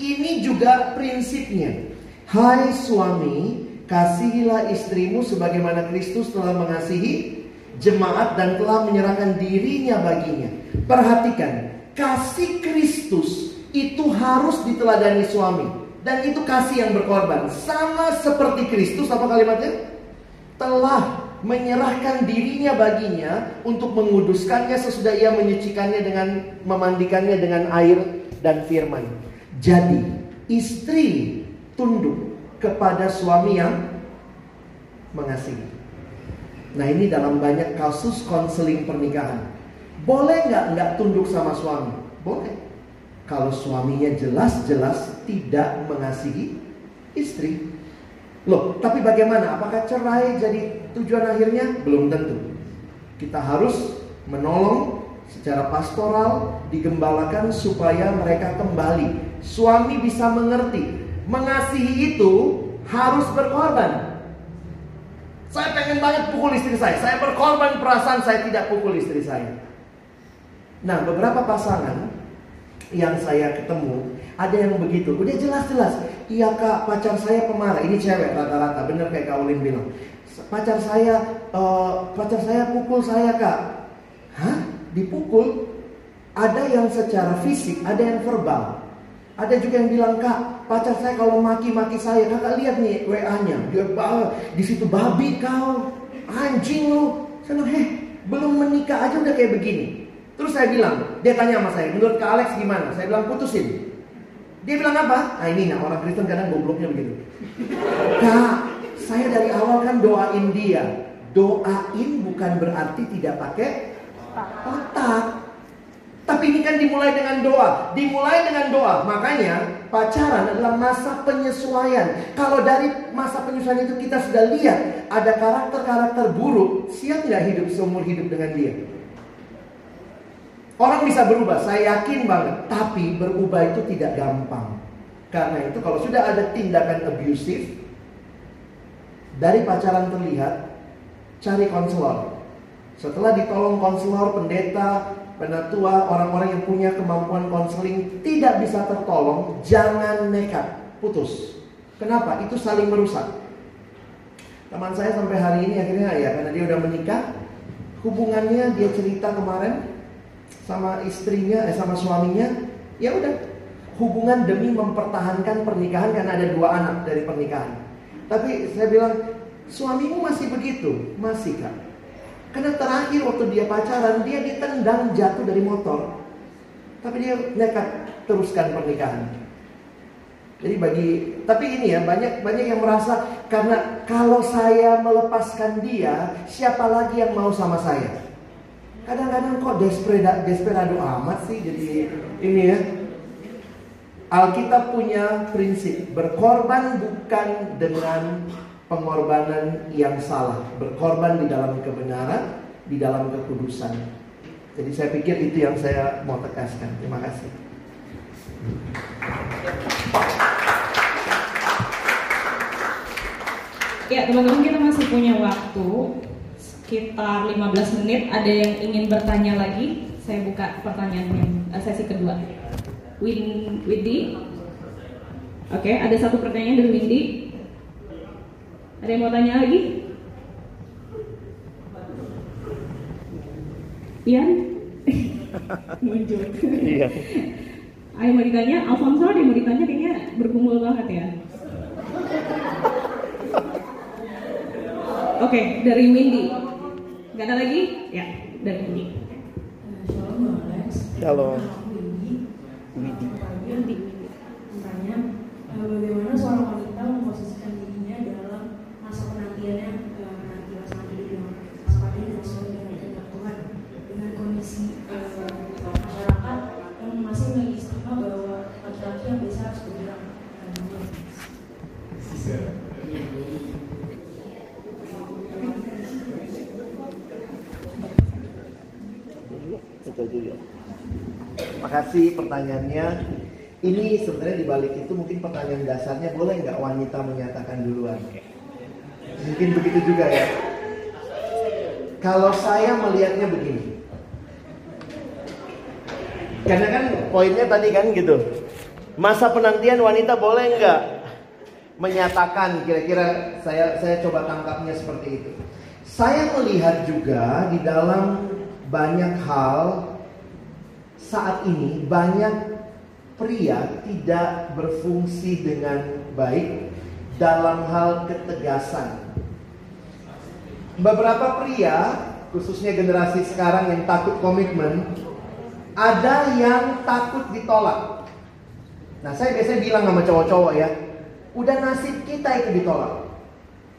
Ini juga prinsipnya. Hai suami, kasihilah istrimu sebagaimana Kristus telah mengasihi jemaat dan telah menyerahkan dirinya baginya. Perhatikan, kasih Kristus itu harus diteladani suami dan itu kasih yang berkorban. Sama seperti Kristus apa kalimatnya? Telah menyerahkan dirinya baginya untuk menguduskannya sesudah ia menyucikannya dengan memandikannya dengan air dan firman. Jadi, istri tunduk kepada suami yang mengasihi. Nah ini dalam banyak kasus konseling pernikahan. Boleh nggak nggak tunduk sama suami? Boleh. Kalau suaminya jelas-jelas tidak mengasihi istri. Loh, tapi bagaimana? Apakah cerai jadi tujuan akhirnya? Belum tentu. Kita harus menolong secara pastoral, digembalakan supaya mereka kembali. Suami bisa mengerti, mengasihi itu harus berkorban. Saya pengen banget pukul istri saya. Saya berkorban perasaan saya tidak pukul istri saya. Nah, beberapa pasangan yang saya ketemu ada yang begitu. Udah jelas-jelas. Iya kak, pacar saya pemarah. Ini cewek rata-rata. Bener kayak Kak Ulin bilang. Pacar saya, uh, pacar saya pukul saya kak. Hah? Dipukul? Ada yang secara fisik, ada yang verbal. Ada juga yang bilang kak, pacar saya kalau maki-maki saya, kakak lihat nih WA-nya, dia bah, di situ babi kau, anjing lu. Saya bilang, heh, belum menikah aja udah kayak begini. Terus saya bilang, dia tanya sama saya, menurut Kak Alex gimana? Saya bilang putusin. Dia bilang apa? Ah ini nah orang Kristen kadang gobloknya begitu. [LAUGHS] Kak, saya dari awal kan doain dia. Doain bukan berarti tidak pakai otak. Tapi ini kan dimulai dengan doa, dimulai dengan doa. Makanya pacaran adalah masa penyesuaian. Kalau dari masa penyesuaian itu kita sudah lihat ada karakter-karakter buruk, siap nggak hidup seumur hidup dengan dia? Orang bisa berubah, saya yakin banget. Tapi berubah itu tidak gampang. Karena itu kalau sudah ada tindakan abusive, dari pacaran terlihat, cari konselor. Setelah ditolong konselor, pendeta, penatua, orang-orang yang punya kemampuan konseling tidak bisa tertolong, jangan nekat, putus. Kenapa? Itu saling merusak. Teman saya sampai hari ini akhirnya ya karena dia udah menikah, hubungannya dia cerita kemarin sama istrinya, eh sama suaminya, ya udah hubungan demi mempertahankan pernikahan karena ada dua anak dari pernikahan. Tapi saya bilang, suamimu masih begitu, masih kak. Karena terakhir waktu dia pacaran, dia ditendang jatuh dari motor. Tapi dia nekat teruskan pernikahan. Jadi bagi Tapi ini ya banyak banyak yang merasa karena kalau saya melepaskan dia, siapa lagi yang mau sama saya? Kadang-kadang kok desperado, desperado amat sih jadi ini ya. Alkitab punya prinsip berkorban bukan dengan pengorbanan yang salah, berkorban di dalam kebenaran, di dalam kekudusan. Jadi saya pikir itu yang saya mau tegaskan. Terima kasih. Ya teman-teman kita masih punya waktu sekitar 15 menit. Ada yang ingin bertanya lagi? Saya buka pertanyaan yang eh, sesi kedua. Win Windy. Oke, ada satu pertanyaan dari Windy. Ada yang mau tanya lagi? Ian? [LAUGHS] Muncul. Iya. [LAUGHS] Ada yang mau ditanya? Alfonso ada yang mau ditanya kayaknya bergumul banget ya. [LAUGHS] Oke, dari Windy. Gak ada lagi? Ya, dari Windy. Shalom Bang Alex. Shalom. Windy. Tanya, eh, bagaimana seorang wanita memposisikan dirinya dalam masa penantiannya eh, nanti pasangan hidup yang sepatutnya dan sesuai dengan kehendak Tuhan dengan kondisi eh, masyarakat yang masih memiliki stigma bahwa laki-laki yang bisa harus bergerak. Makasih pertanyaannya. Ini sebenarnya di balik itu mungkin pertanyaan dasarnya boleh nggak wanita menyatakan duluan? Mungkin begitu juga ya. Kalau saya melihatnya begini. Karena kan poinnya tadi kan gitu. Masa penantian wanita boleh nggak menyatakan kira-kira saya saya coba tangkapnya seperti itu. Saya melihat juga di dalam banyak hal saat ini banyak pria tidak berfungsi dengan baik dalam hal ketegasan. Beberapa pria, khususnya generasi sekarang yang takut komitmen, ada yang takut ditolak. Nah, saya biasanya bilang sama cowok-cowok ya, udah nasib kita itu ditolak.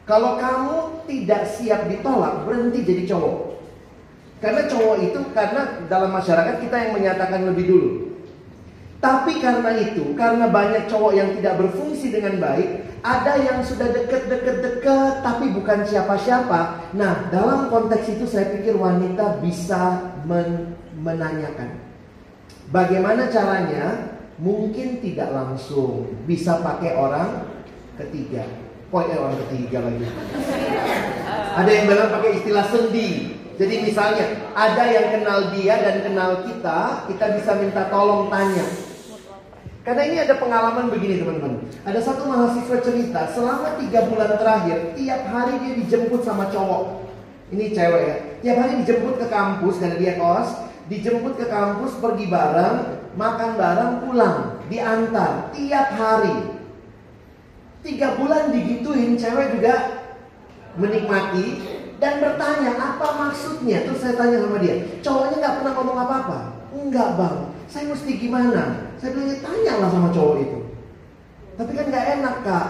Kalau kamu tidak siap ditolak, berhenti jadi cowok. Karena cowok itu karena dalam masyarakat kita yang menyatakan lebih dulu. Tapi karena itu, karena banyak cowok yang tidak berfungsi dengan baik, ada yang sudah deket-deket-deket tapi bukan siapa-siapa. Nah, dalam konteks itu saya pikir wanita bisa men menanyakan. Bagaimana caranya? Mungkin tidak langsung bisa pakai orang ketiga. Poin eh, orang ketiga lagi. Ada yang bilang pakai istilah sendi. Jadi misalnya ada yang kenal dia dan kenal kita, kita bisa minta tolong tanya. Karena ini ada pengalaman begini teman-teman. Ada satu mahasiswa cerita selama tiga bulan terakhir tiap hari dia dijemput sama cowok. Ini cewek ya. Tiap hari dijemput ke kampus karena dia kos. Dijemput ke kampus pergi bareng, makan bareng, pulang, diantar tiap hari. Tiga bulan digituin cewek juga menikmati dan bertanya apa maksudnya. Terus saya tanya sama dia, cowoknya nggak pernah ngomong apa-apa. Enggak bang, saya mesti gimana? Saya bilang ya tanyalah sama cowok itu. Tapi kan nggak enak kak.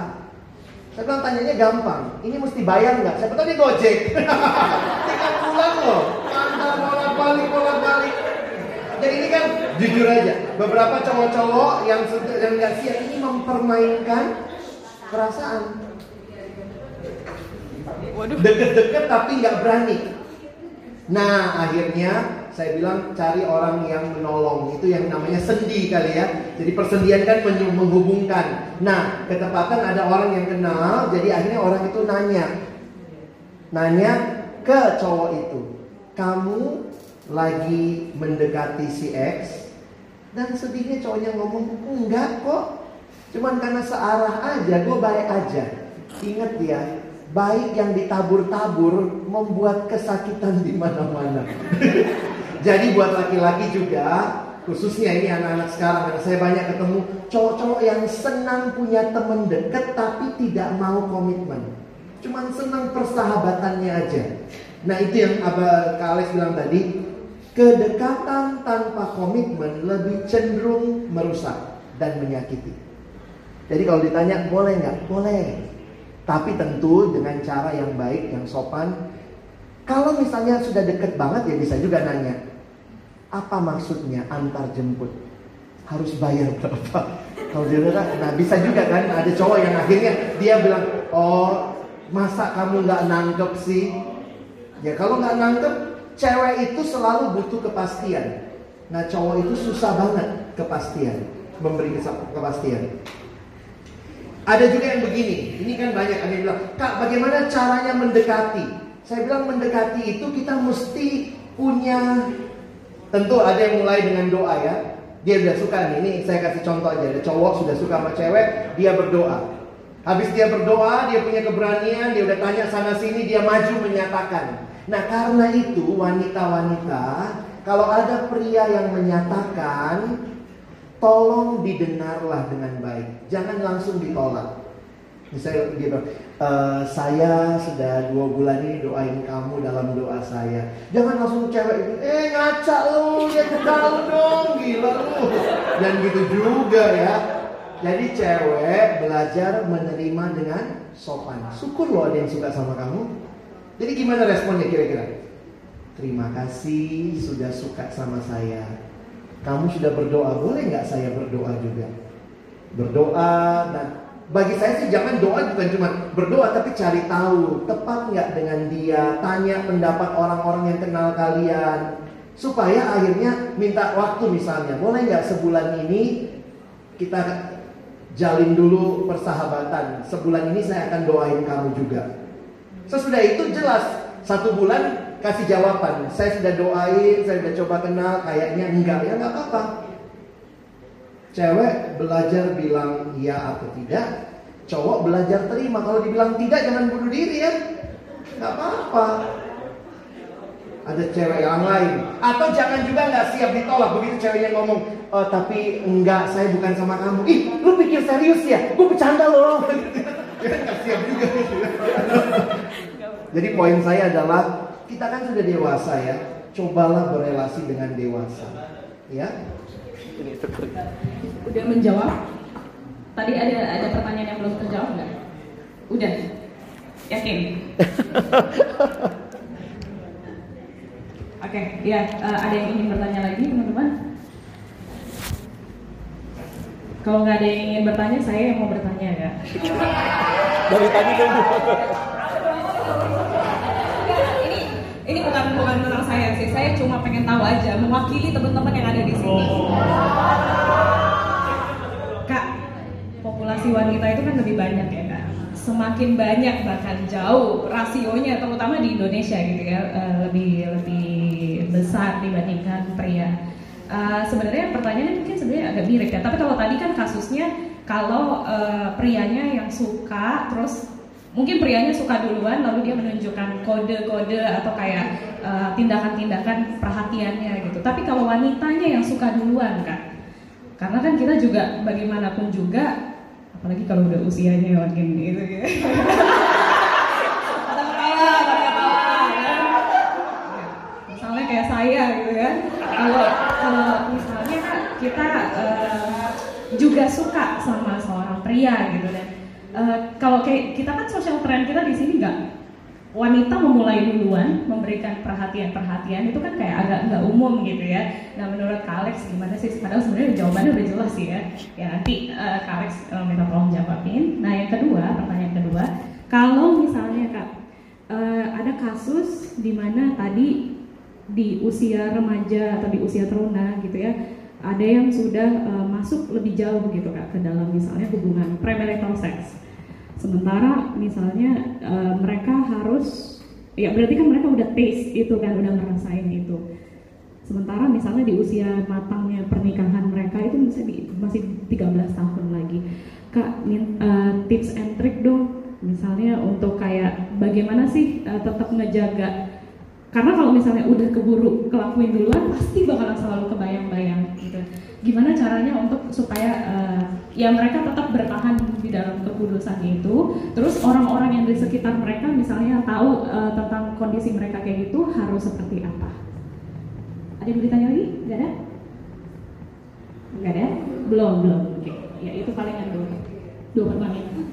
Saya bilang tanyanya gampang. Ini mesti bayar nggak? Saya tahu dia gojek. [LAUGHS] Tiga bulan loh. Antar bolak balik bolak balik. Jadi ini kan jujur aja. Beberapa cowok-cowok yang yang nggak siap ini mempermainkan perasaan. Deket-deket tapi nggak berani. Nah akhirnya saya bilang cari orang yang menolong itu yang namanya sendi kali ya. Jadi persendian kan menghubungkan. Nah ketepatan ada orang yang kenal, jadi akhirnya orang itu nanya, nanya ke cowok itu, kamu lagi mendekati si X? Dan sedihnya cowoknya ngomong enggak kok, cuman karena searah aja, gue baik aja. Ingat ya, baik yang ditabur-tabur membuat kesakitan di mana-mana. [LAUGHS] Jadi buat laki-laki juga, khususnya ini anak-anak sekarang, karena saya banyak ketemu cowok-cowok yang senang punya teman dekat tapi tidak mau komitmen. Cuman senang persahabatannya aja. Nah itu yang Abah Kak Alex bilang tadi, kedekatan tanpa komitmen lebih cenderung merusak dan menyakiti. Jadi kalau ditanya boleh nggak? Boleh. Tapi tentu dengan cara yang baik, yang sopan. Kalau misalnya sudah deket banget ya bisa juga nanya. Apa maksudnya antar jemput? Harus bayar berapa? Kalau dia bilang, nah bisa juga kan ada cowok yang akhirnya dia bilang, oh masa kamu nggak nangkep sih? Ya kalau nggak nangkep, cewek itu selalu butuh kepastian. Nah cowok itu susah banget kepastian, memberi kepastian. Ada juga yang begini, ini kan banyak ada yang bilang, Kak bagaimana caranya mendekati? Saya bilang mendekati itu kita mesti punya, tentu ada yang mulai dengan doa ya. Dia udah suka nih, ini saya kasih contoh aja, ada cowok sudah suka sama cewek, dia berdoa. Habis dia berdoa, dia punya keberanian, dia udah tanya sana sini, dia maju menyatakan. Nah karena itu wanita-wanita, kalau ada pria yang menyatakan, tolong didengarlah dengan baik. Jangan langsung ditolak. Misalnya dia bilang, e, saya sudah dua bulan ini doain kamu dalam doa saya. Jangan langsung cewek itu, eh ngaca lu, ya tahu dong, gila lu. Dan gitu juga ya. Jadi cewek belajar menerima dengan sopan. Syukur loh ada yang suka sama kamu. Jadi gimana responnya kira-kira? Terima kasih sudah suka sama saya. Kamu sudah berdoa, boleh nggak saya berdoa juga? Berdoa dan bagi saya sih jangan doa bukan cuma berdoa tapi cari tahu tepat nggak dengan dia, tanya pendapat orang-orang yang kenal kalian. Supaya akhirnya minta waktu misalnya. Boleh nggak sebulan ini kita jalin dulu persahabatan? Sebulan ini saya akan doain kamu juga. Sesudah itu jelas satu bulan kasih jawaban. Saya sudah doain, saya sudah coba kenal, kayaknya enggak. Ya nggak apa-apa. Cewek belajar bilang iya atau tidak, cowok belajar terima. Kalau dibilang tidak jangan bunuh diri ya, nggak apa-apa. Ada cewek yang lain, atau jangan juga nggak siap ditolak. Begitu ceweknya ngomong, oh, tapi enggak, saya bukan sama kamu. Ih, lu pikir serius ya? Gue bercanda loh. Nggak siap juga. Jadi poin saya adalah kita kan sudah dewasa ya, cobalah berelasi dengan dewasa, ya. Udah menjawab? Tadi ada ada pertanyaan yang belum terjawab nggak? Udah. Yakin? [LAUGHS] Oke, okay, ya uh, ada yang ingin bertanya lagi teman-teman? Kalau nggak ada yang ingin bertanya, saya yang mau bertanya ya. Dari tadi kan [LAUGHS] ini bukan bukan tentang saya sih. Saya cuma pengen tahu aja mewakili teman-teman yang ada di sini. Kak populasi wanita itu kan lebih banyak ya kak. Semakin banyak bahkan jauh rasionya terutama di Indonesia gitu ya eh, lebih lebih besar dibandingkan pria. Uh, sebenarnya pertanyaannya mungkin sebenarnya agak mirip ya. Tapi kalau tadi kan kasusnya kalau uh, prianya yang suka terus mungkin prianya suka duluan lalu dia menunjukkan kode-kode atau kayak eh, tindakan-tindakan perhatiannya gitu. Tapi kalau wanitanya yang suka duluan kan karena kan kita juga bagaimanapun juga apalagi kalau udah usianya makin gitu ketawa kan? Misalnya kayak saya gitu kan kalau kalau misalnya kita uh, juga suka sama seorang pria gitu dan uh, kalau kayak kita kan social trend kita di sini nggak wanita memulai duluan memberikan perhatian-perhatian itu kan kayak agak nggak umum gitu ya. Nah menurut Kak Alex gimana sih? Padahal sebenarnya jawabannya udah jelas sih ya. Ya nanti uh, Kak Alex uh, minta tolong jawabin. Nah yang kedua, pertanyaan kedua, kalau misalnya Kak uh, ada kasus di mana tadi di usia remaja atau di usia teruna gitu ya, ada yang sudah uh, masuk lebih jauh gitu kak ke dalam misalnya hubungan premarital sex Sementara misalnya uh, mereka harus ya berarti kan mereka udah taste itu kan udah ngerasain itu. Sementara misalnya di usia matangnya pernikahan mereka itu masih masih 13 tahun lagi. Kak, min, uh, tips and trick dong. Misalnya untuk kayak bagaimana sih uh, tetap ngejaga karena kalau misalnya udah keburu kelakuin duluan pasti bakalan selalu kebayang-bayang gitu gimana caranya untuk supaya uh, ya mereka tetap bertahan di dalam keputusan itu. Terus orang-orang yang di sekitar mereka misalnya tahu uh, tentang kondisi mereka kayak gitu harus seperti apa? Ada yang ditanya lagi? Nggak ada? Nggak ada? Belum belum. Oke. Ya itu palingan dulu dua pertanyaan.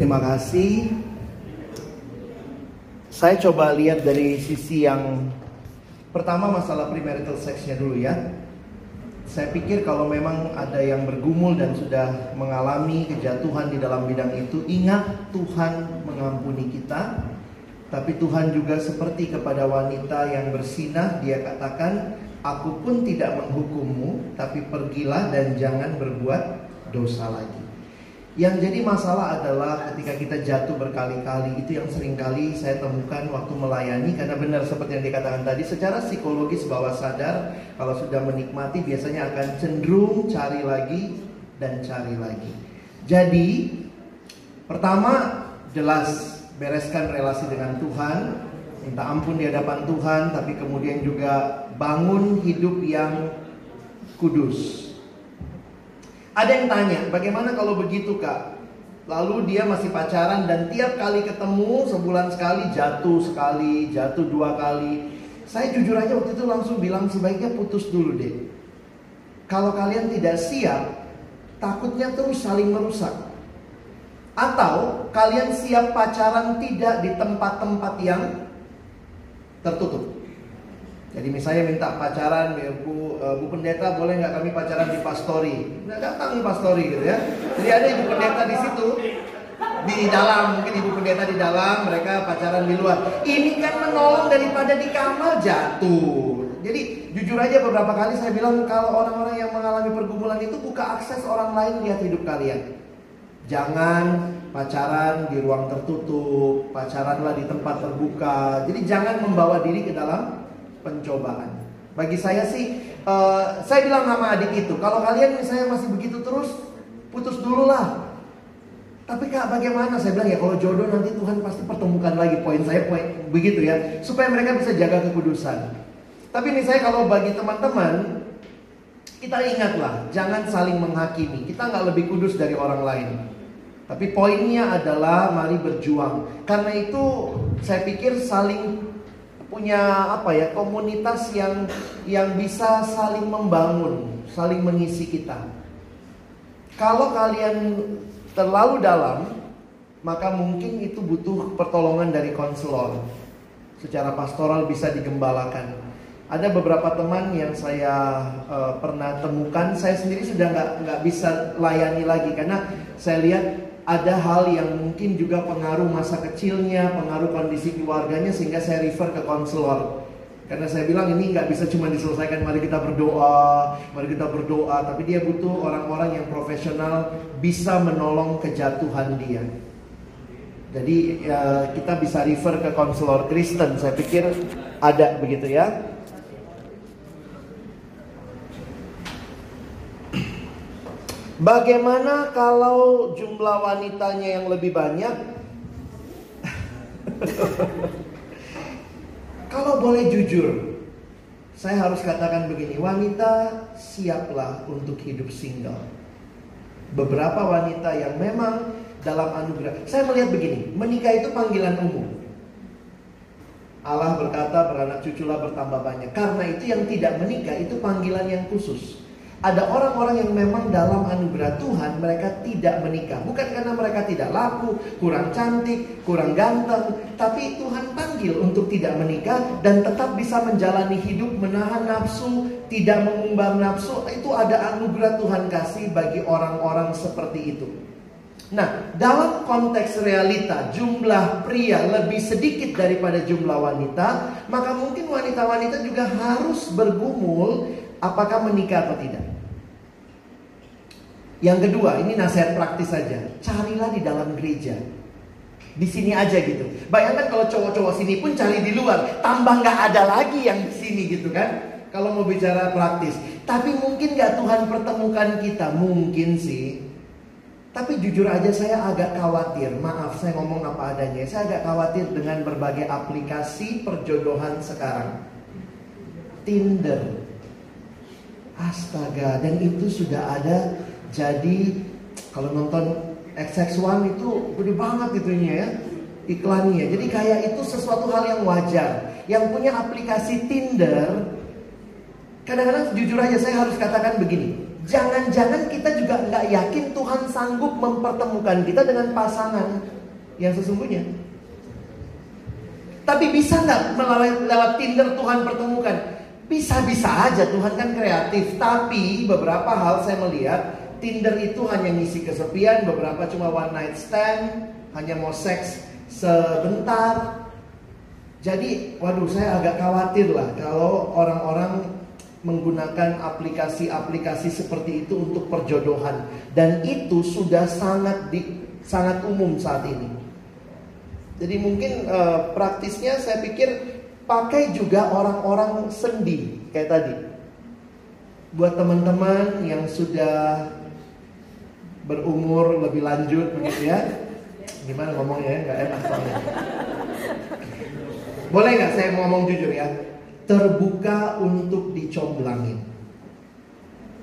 Terima kasih. Saya coba lihat dari sisi yang pertama masalah premarital sexnya dulu ya. Saya pikir kalau memang ada yang bergumul dan sudah mengalami kejatuhan di dalam bidang itu, ingat Tuhan mengampuni kita. Tapi Tuhan juga seperti kepada wanita yang bersinah, dia katakan, Aku pun tidak menghukummu, tapi pergilah dan jangan berbuat dosa lagi. Yang jadi masalah adalah ketika kita jatuh berkali-kali itu yang sering kali saya temukan waktu melayani karena benar seperti yang dikatakan tadi secara psikologis bawah sadar kalau sudah menikmati biasanya akan cenderung cari lagi dan cari lagi. Jadi pertama jelas bereskan relasi dengan Tuhan, minta ampun di hadapan Tuhan tapi kemudian juga bangun hidup yang kudus. Ada yang tanya, bagaimana kalau begitu kak? Lalu dia masih pacaran dan tiap kali ketemu sebulan sekali jatuh sekali, jatuh dua kali. Saya jujur aja waktu itu langsung bilang sebaiknya putus dulu deh. Kalau kalian tidak siap, takutnya terus saling merusak. Atau kalian siap pacaran tidak di tempat-tempat yang tertutup. Jadi misalnya minta pacaran, ya, Bu, uh, Bu Pendeta boleh nggak kami pacaran di pastori? Nggak datang di pastori gitu ya. Jadi ada Ibu Pendeta di situ, di dalam mungkin Ibu Pendeta di dalam, mereka pacaran di luar. Ini kan menolong daripada di kamar jatuh. Jadi jujur aja beberapa kali saya bilang kalau orang-orang yang mengalami pergumulan itu buka akses orang lain lihat hidup kalian. Jangan pacaran di ruang tertutup, pacaranlah di tempat terbuka. Jadi jangan membawa diri ke dalam pencobaan. Bagi saya sih, uh, saya bilang sama adik itu, kalau kalian misalnya masih begitu terus, putus dulu lah. Tapi kak bagaimana? Saya bilang ya kalau jodoh nanti Tuhan pasti pertemukan lagi. Poin saya poin begitu ya, supaya mereka bisa jaga kekudusan. Tapi misalnya kalau bagi teman-teman, kita ingatlah, jangan saling menghakimi. Kita nggak lebih kudus dari orang lain. Tapi poinnya adalah mari berjuang. Karena itu saya pikir saling punya apa ya komunitas yang yang bisa saling membangun, saling mengisi kita. Kalau kalian terlalu dalam, maka mungkin itu butuh pertolongan dari konselor. Secara pastoral bisa digembalakan. Ada beberapa teman yang saya uh, pernah temukan, saya sendiri sudah nggak nggak bisa layani lagi karena saya lihat ada hal yang mungkin juga pengaruh masa kecilnya, pengaruh kondisi keluarganya sehingga saya refer ke konselor. Karena saya bilang ini nggak bisa cuma diselesaikan mari kita berdoa, mari kita berdoa, tapi dia butuh orang-orang yang profesional bisa menolong kejatuhan dia. Jadi ya, kita bisa refer ke konselor Kristen, saya pikir ada begitu ya. Bagaimana kalau jumlah wanitanya yang lebih banyak? [LAUGHS] kalau boleh jujur, saya harus katakan begini, wanita siaplah untuk hidup single. Beberapa wanita yang memang dalam anugerah, saya melihat begini, menikah itu panggilan umum. Allah berkata beranak cuculah bertambah banyak. Karena itu yang tidak menikah itu panggilan yang khusus. Ada orang-orang yang memang dalam anugerah Tuhan mereka tidak menikah. Bukan karena mereka tidak laku, kurang cantik, kurang ganteng. Tapi Tuhan panggil untuk tidak menikah dan tetap bisa menjalani hidup menahan nafsu, tidak mengumbar nafsu. Itu ada anugerah Tuhan kasih bagi orang-orang seperti itu. Nah, dalam konteks realita jumlah pria lebih sedikit daripada jumlah wanita, maka mungkin wanita-wanita juga harus bergumul apakah menikah atau tidak. Yang kedua, ini nasihat praktis saja. Carilah di dalam gereja. Di sini aja gitu. Bayangkan kalau cowok-cowok sini pun cari di luar, tambah nggak ada lagi yang di sini gitu kan? Kalau mau bicara praktis. Tapi mungkin nggak Tuhan pertemukan kita? Mungkin sih. Tapi jujur aja saya agak khawatir. Maaf saya ngomong apa adanya. Saya agak khawatir dengan berbagai aplikasi perjodohan sekarang. Tinder, Astaga, dan itu sudah ada. Jadi kalau nonton XX1 itu gede banget itunya ya iklannya. Jadi kayak itu sesuatu hal yang wajar. Yang punya aplikasi Tinder, kadang-kadang jujur aja saya harus katakan begini. Jangan-jangan kita juga nggak yakin Tuhan sanggup mempertemukan kita dengan pasangan yang sesungguhnya. Tapi bisa nggak melalui lewat Tinder Tuhan pertemukan? Bisa-bisa aja Tuhan kan kreatif. Tapi beberapa hal saya melihat Tinder itu hanya ngisi kesepian, beberapa cuma one night stand, hanya mau seks sebentar. Jadi, waduh saya agak khawatir lah kalau orang-orang menggunakan aplikasi-aplikasi seperti itu untuk perjodohan dan itu sudah sangat di, sangat umum saat ini. Jadi mungkin uh, praktisnya saya pikir pakai juga orang-orang sendi kayak tadi. Buat teman-teman yang sudah berumur lebih lanjut begitu ya. Gimana ngomongnya ya? Gak enak soalnya. Boleh nggak saya ngomong jujur ya? Terbuka untuk dicomblangin.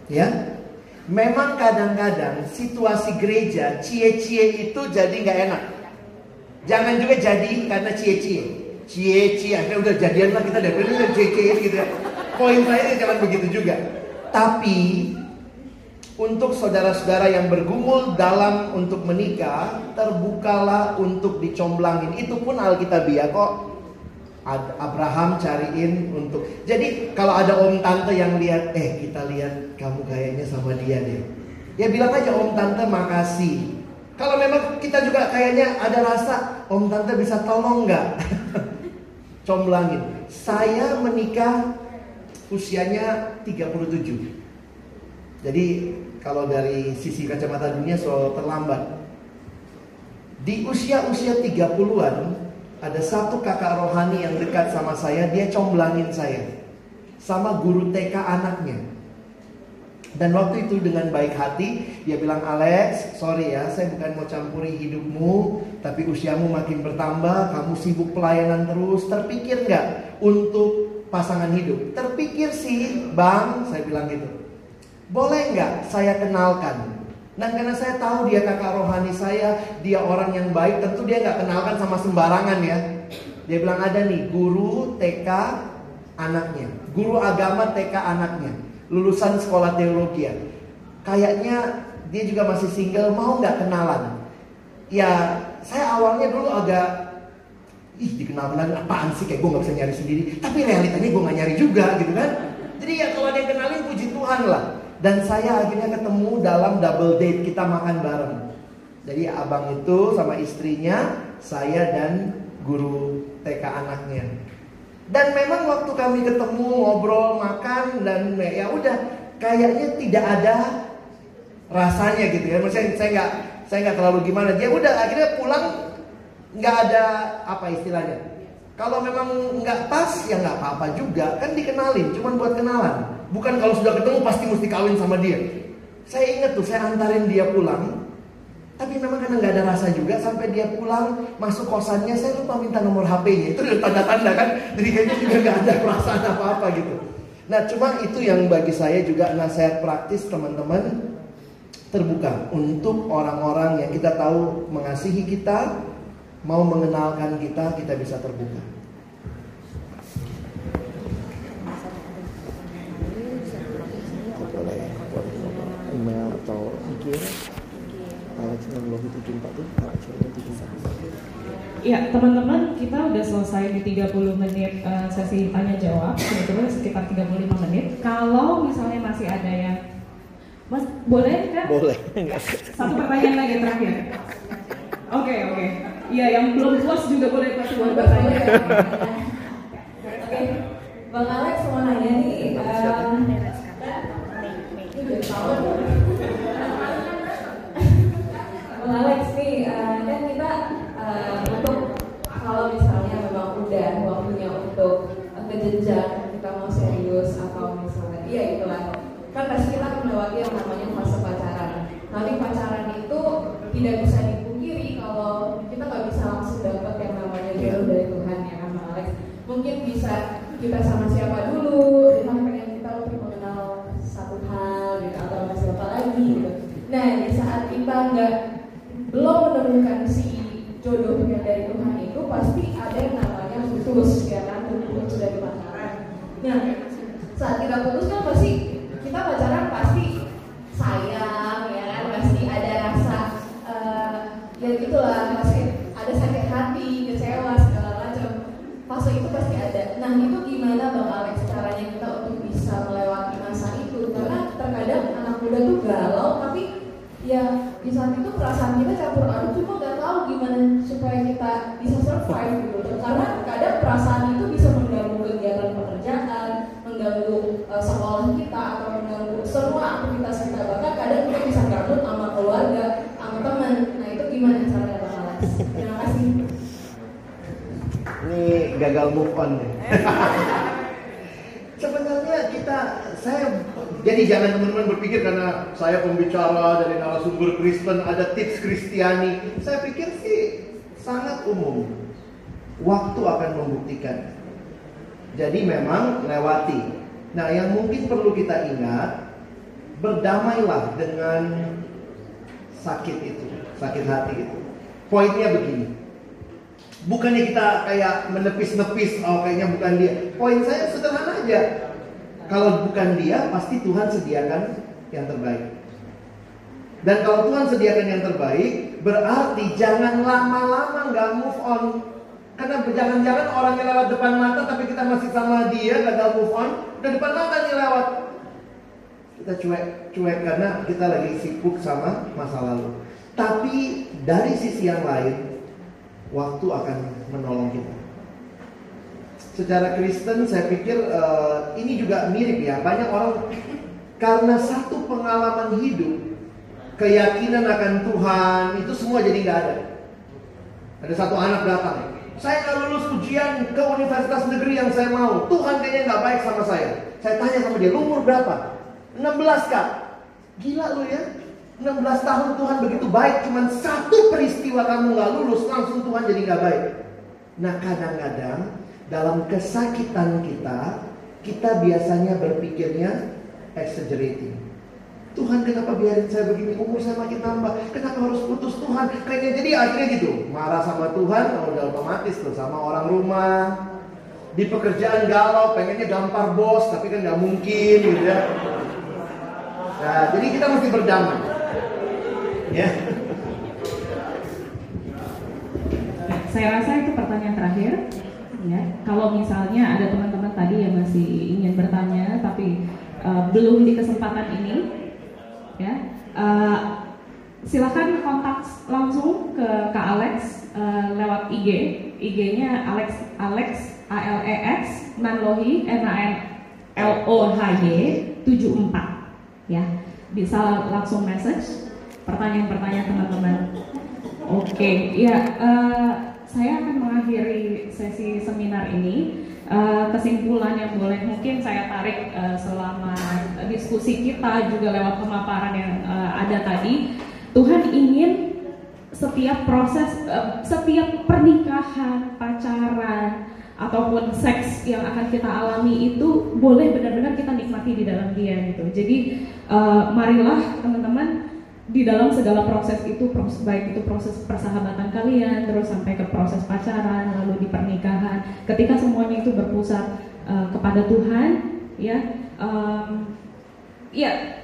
Ya, memang kadang-kadang situasi gereja cie-cie itu jadi nggak enak. Jangan juga jadi karena cie-cie. Cie-cie, akhirnya udah jadian lah kita dari udah cie-cie gitu ya. Poin saya jangan begitu juga. Tapi untuk saudara-saudara yang bergumul dalam untuk menikah, terbukalah untuk dicomblangin. Itu pun Alkitabiah kok. Abraham cariin untuk. Jadi kalau ada om tante yang lihat, eh kita lihat kamu kayaknya sama dia deh. Ya bilang aja om tante makasih. Kalau memang kita juga kayaknya ada rasa om tante bisa tolong nggak? [LAUGHS] Comblangin. Saya menikah usianya 37. Jadi kalau dari sisi kacamata dunia selalu terlambat. Di usia-usia 30-an ada satu kakak rohani yang dekat sama saya, dia comblangin saya. Sama guru TK anaknya. Dan waktu itu dengan baik hati, dia bilang, Alex, sorry ya, saya bukan mau campuri hidupmu, tapi usiamu makin bertambah, kamu sibuk pelayanan terus, terpikir nggak untuk pasangan hidup? Terpikir sih, bang, saya bilang gitu. Boleh nggak saya kenalkan? Dan karena saya tahu dia kakak rohani saya, dia orang yang baik, tentu dia nggak kenalkan sama sembarangan ya. Dia bilang ada nih guru TK anaknya, guru agama TK anaknya, lulusan sekolah teologi. Kayaknya dia juga masih single, mau nggak kenalan? Ya saya awalnya dulu agak ih dikenal kenalan apaan sih kayak gue nggak bisa nyari sendiri. Tapi realitanya gue nggak nyari juga gitu kan. Jadi ya kalau ada yang kenalin puji Tuhan lah. Dan saya akhirnya ketemu dalam double date kita makan bareng. Jadi abang itu sama istrinya, saya dan guru TK anaknya. Dan memang waktu kami ketemu ngobrol makan dan ya udah kayaknya tidak ada rasanya gitu ya. Maksudnya saya nggak saya nggak terlalu gimana. Dia udah akhirnya pulang nggak ada apa istilahnya. Kalau memang nggak pas ya nggak apa-apa juga kan dikenalin, cuman buat kenalan. Bukan kalau sudah ketemu pasti mesti kawin sama dia. Saya ingat tuh, saya antarin dia pulang. Tapi memang karena nggak ada rasa juga sampai dia pulang masuk kosannya saya lupa minta nomor HP-nya itu udah tanda-tanda kan? Jadi kayaknya juga nggak ada perasaan apa-apa gitu. Nah cuma itu yang bagi saya juga nasihat praktis teman-teman. Terbuka untuk orang-orang yang kita tahu mengasihi kita mau mengenalkan kita kita bisa terbuka. email atau IG Alex 74 tuh Alex Ya, teman-teman, kita udah selesai di 30 menit uh, sesi tanya jawab, sebetulnya sekitar 35 menit. Kalau misalnya masih ada yang Mas, boleh kan? Boleh. Satu pertanyaan lagi terakhir. Oke, okay, oke. Okay. Iya, yang belum puas juga boleh kasih buat bertanya. Oke, Bang Alex mau nanya nih, um, Bang Alex nih, uh, kan kita uh, untuk kalau misalnya memang udah waktunya untuk ke jenjang kita mau serius atau misalnya iya gitu lah kan pasti kita melewati yang namanya fase pacaran. Nanti pacaran itu tidak bisa dipungkiri kalau kita nggak bisa langsung dapat yang namanya jodoh dari Tuhan ya kan Bang Alex? Mungkin bisa kita sama siapa dulu Tuhan pengen kita lebih mengenal satu hal gitu atau sama siapa lagi gitu. Nah di saat kita nggak belum menemukan si jodohnya dari Tuhan itu pasti ada yang namanya putus ya kan? Putus dari pacaran. Nah saat kita putus kan pasti kita pacaran pasti sayang ya kan? Pasti ada rasa uh, ya gitulah pasti ada sakit hati kecewa segala macam. Fase itu pasti ada. Nah itu gimana bang Alex caranya kita untuk bisa melewati masa itu? Karena terkadang anak muda tuh galau tapi ya di saat itu perasaan kita campur aduk cuma nggak tahu gimana supaya kita bisa survive gitu. Karena kadang perasaan itu bisa mengganggu kegiatan pekerjaan, mengganggu uh, sekolah kita atau mengganggu semua aktivitas kita. Bahkan kadang kita bisa gabut sama keluarga, sama teman. Nah itu gimana caranya Bang Alex? Terima kasih. Ini gagal move on nih. [LAUGHS] Sebenarnya kita, saya jadi jangan teman-teman berpikir karena saya pembicara dari narasumber Kristen ada tips Kristiani. Saya pikir sih sangat umum. Waktu akan membuktikan. Jadi memang lewati. Nah, yang mungkin perlu kita ingat, berdamailah dengan sakit itu, sakit hati itu. Poinnya begini. Bukannya kita kayak menepis-nepis, oh kayaknya bukan dia. Poin saya sederhana aja. Kalau bukan dia, pasti Tuhan sediakan yang terbaik. Dan kalau Tuhan sediakan yang terbaik, berarti jangan lama-lama nggak move on. Karena jangan-jangan orang yang lewat depan mata, tapi kita masih sama dia, gagal move on. Udah depan mata nih lewat. Kita cuek, cuek karena kita lagi sibuk sama masa lalu. Tapi dari sisi yang lain, waktu akan menolong kita. Secara Kristen saya pikir uh, ini juga mirip ya. Banyak orang karena satu pengalaman hidup, keyakinan akan Tuhan itu semua jadi nggak ada. Ada satu anak datang, saya nggak lulus ujian ke universitas negeri yang saya mau. Tuhan kayaknya nggak baik sama saya. Saya tanya sama dia, umur berapa? 16 kak. Gila lu ya. 16 tahun Tuhan begitu baik, cuman satu peristiwa kamu nggak lulus langsung Tuhan jadi nggak baik. Nah kadang-kadang dalam kesakitan kita, kita biasanya berpikirnya exaggerating. Tuhan kenapa biarin saya begini? Umur saya makin nambah kenapa harus putus Tuhan? Kayaknya jadi akhirnya gitu. Marah sama Tuhan oh, udah otomatis tuh sama orang rumah. Di pekerjaan galau pengennya gampar bos tapi kan nggak mungkin gitu ya. Nah jadi kita mesti berdamai. Ya. Saya rasa itu pertanyaan terakhir ya kalau misalnya ada teman-teman tadi yang masih ingin bertanya tapi uh, belum di kesempatan ini ya uh, silakan kontak langsung ke Kak Alex uh, lewat IG IG-nya Alex Alex A L E X Nanlohi N A N L O H Y 74 ya. Bisa langsung message pertanyaan-pertanyaan teman-teman. Oke okay, ya uh, saya akan mengakhiri sesi seminar ini. Uh, kesimpulan yang boleh mungkin saya tarik uh, selama diskusi kita juga lewat pemaparan yang uh, ada tadi Tuhan ingin setiap proses setiap pernikahan pacaran ataupun seks yang akan kita alami itu boleh benar-benar kita nikmati di dalam dia gitu. Jadi marilah teman-teman di dalam segala proses itu proses, baik itu proses persahabatan kalian terus sampai ke proses pacaran lalu di pernikahan. Ketika semuanya itu berpusat uh, kepada Tuhan ya um, ya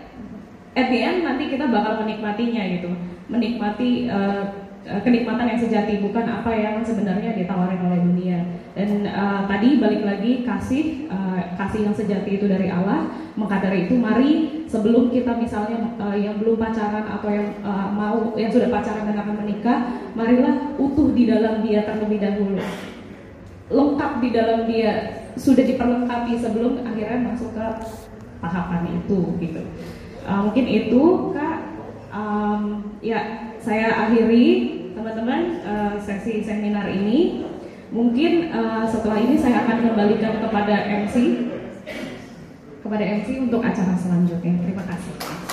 at the end nanti kita bakal menikmatinya gitu. Menikmati uh, kenikmatan yang sejati bukan apa yang sebenarnya ditawarin oleh dunia. Dan uh, tadi balik lagi kasih uh, kasih yang sejati itu dari Allah. Maka dari itu mari sebelum kita misalnya uh, yang belum pacaran atau yang uh, mau yang sudah pacaran dan akan menikah marilah utuh di dalam dia terlebih dahulu. Lengkap di dalam dia sudah diperlengkapi sebelum akhirnya masuk ke tahapan itu gitu. Uh, mungkin itu kak. Um, ya saya akhiri teman-teman uh, sesi seminar ini. Mungkin uh, setelah ini saya akan kembalikan kepada MC kepada MC untuk acara selanjutnya. Terima kasih.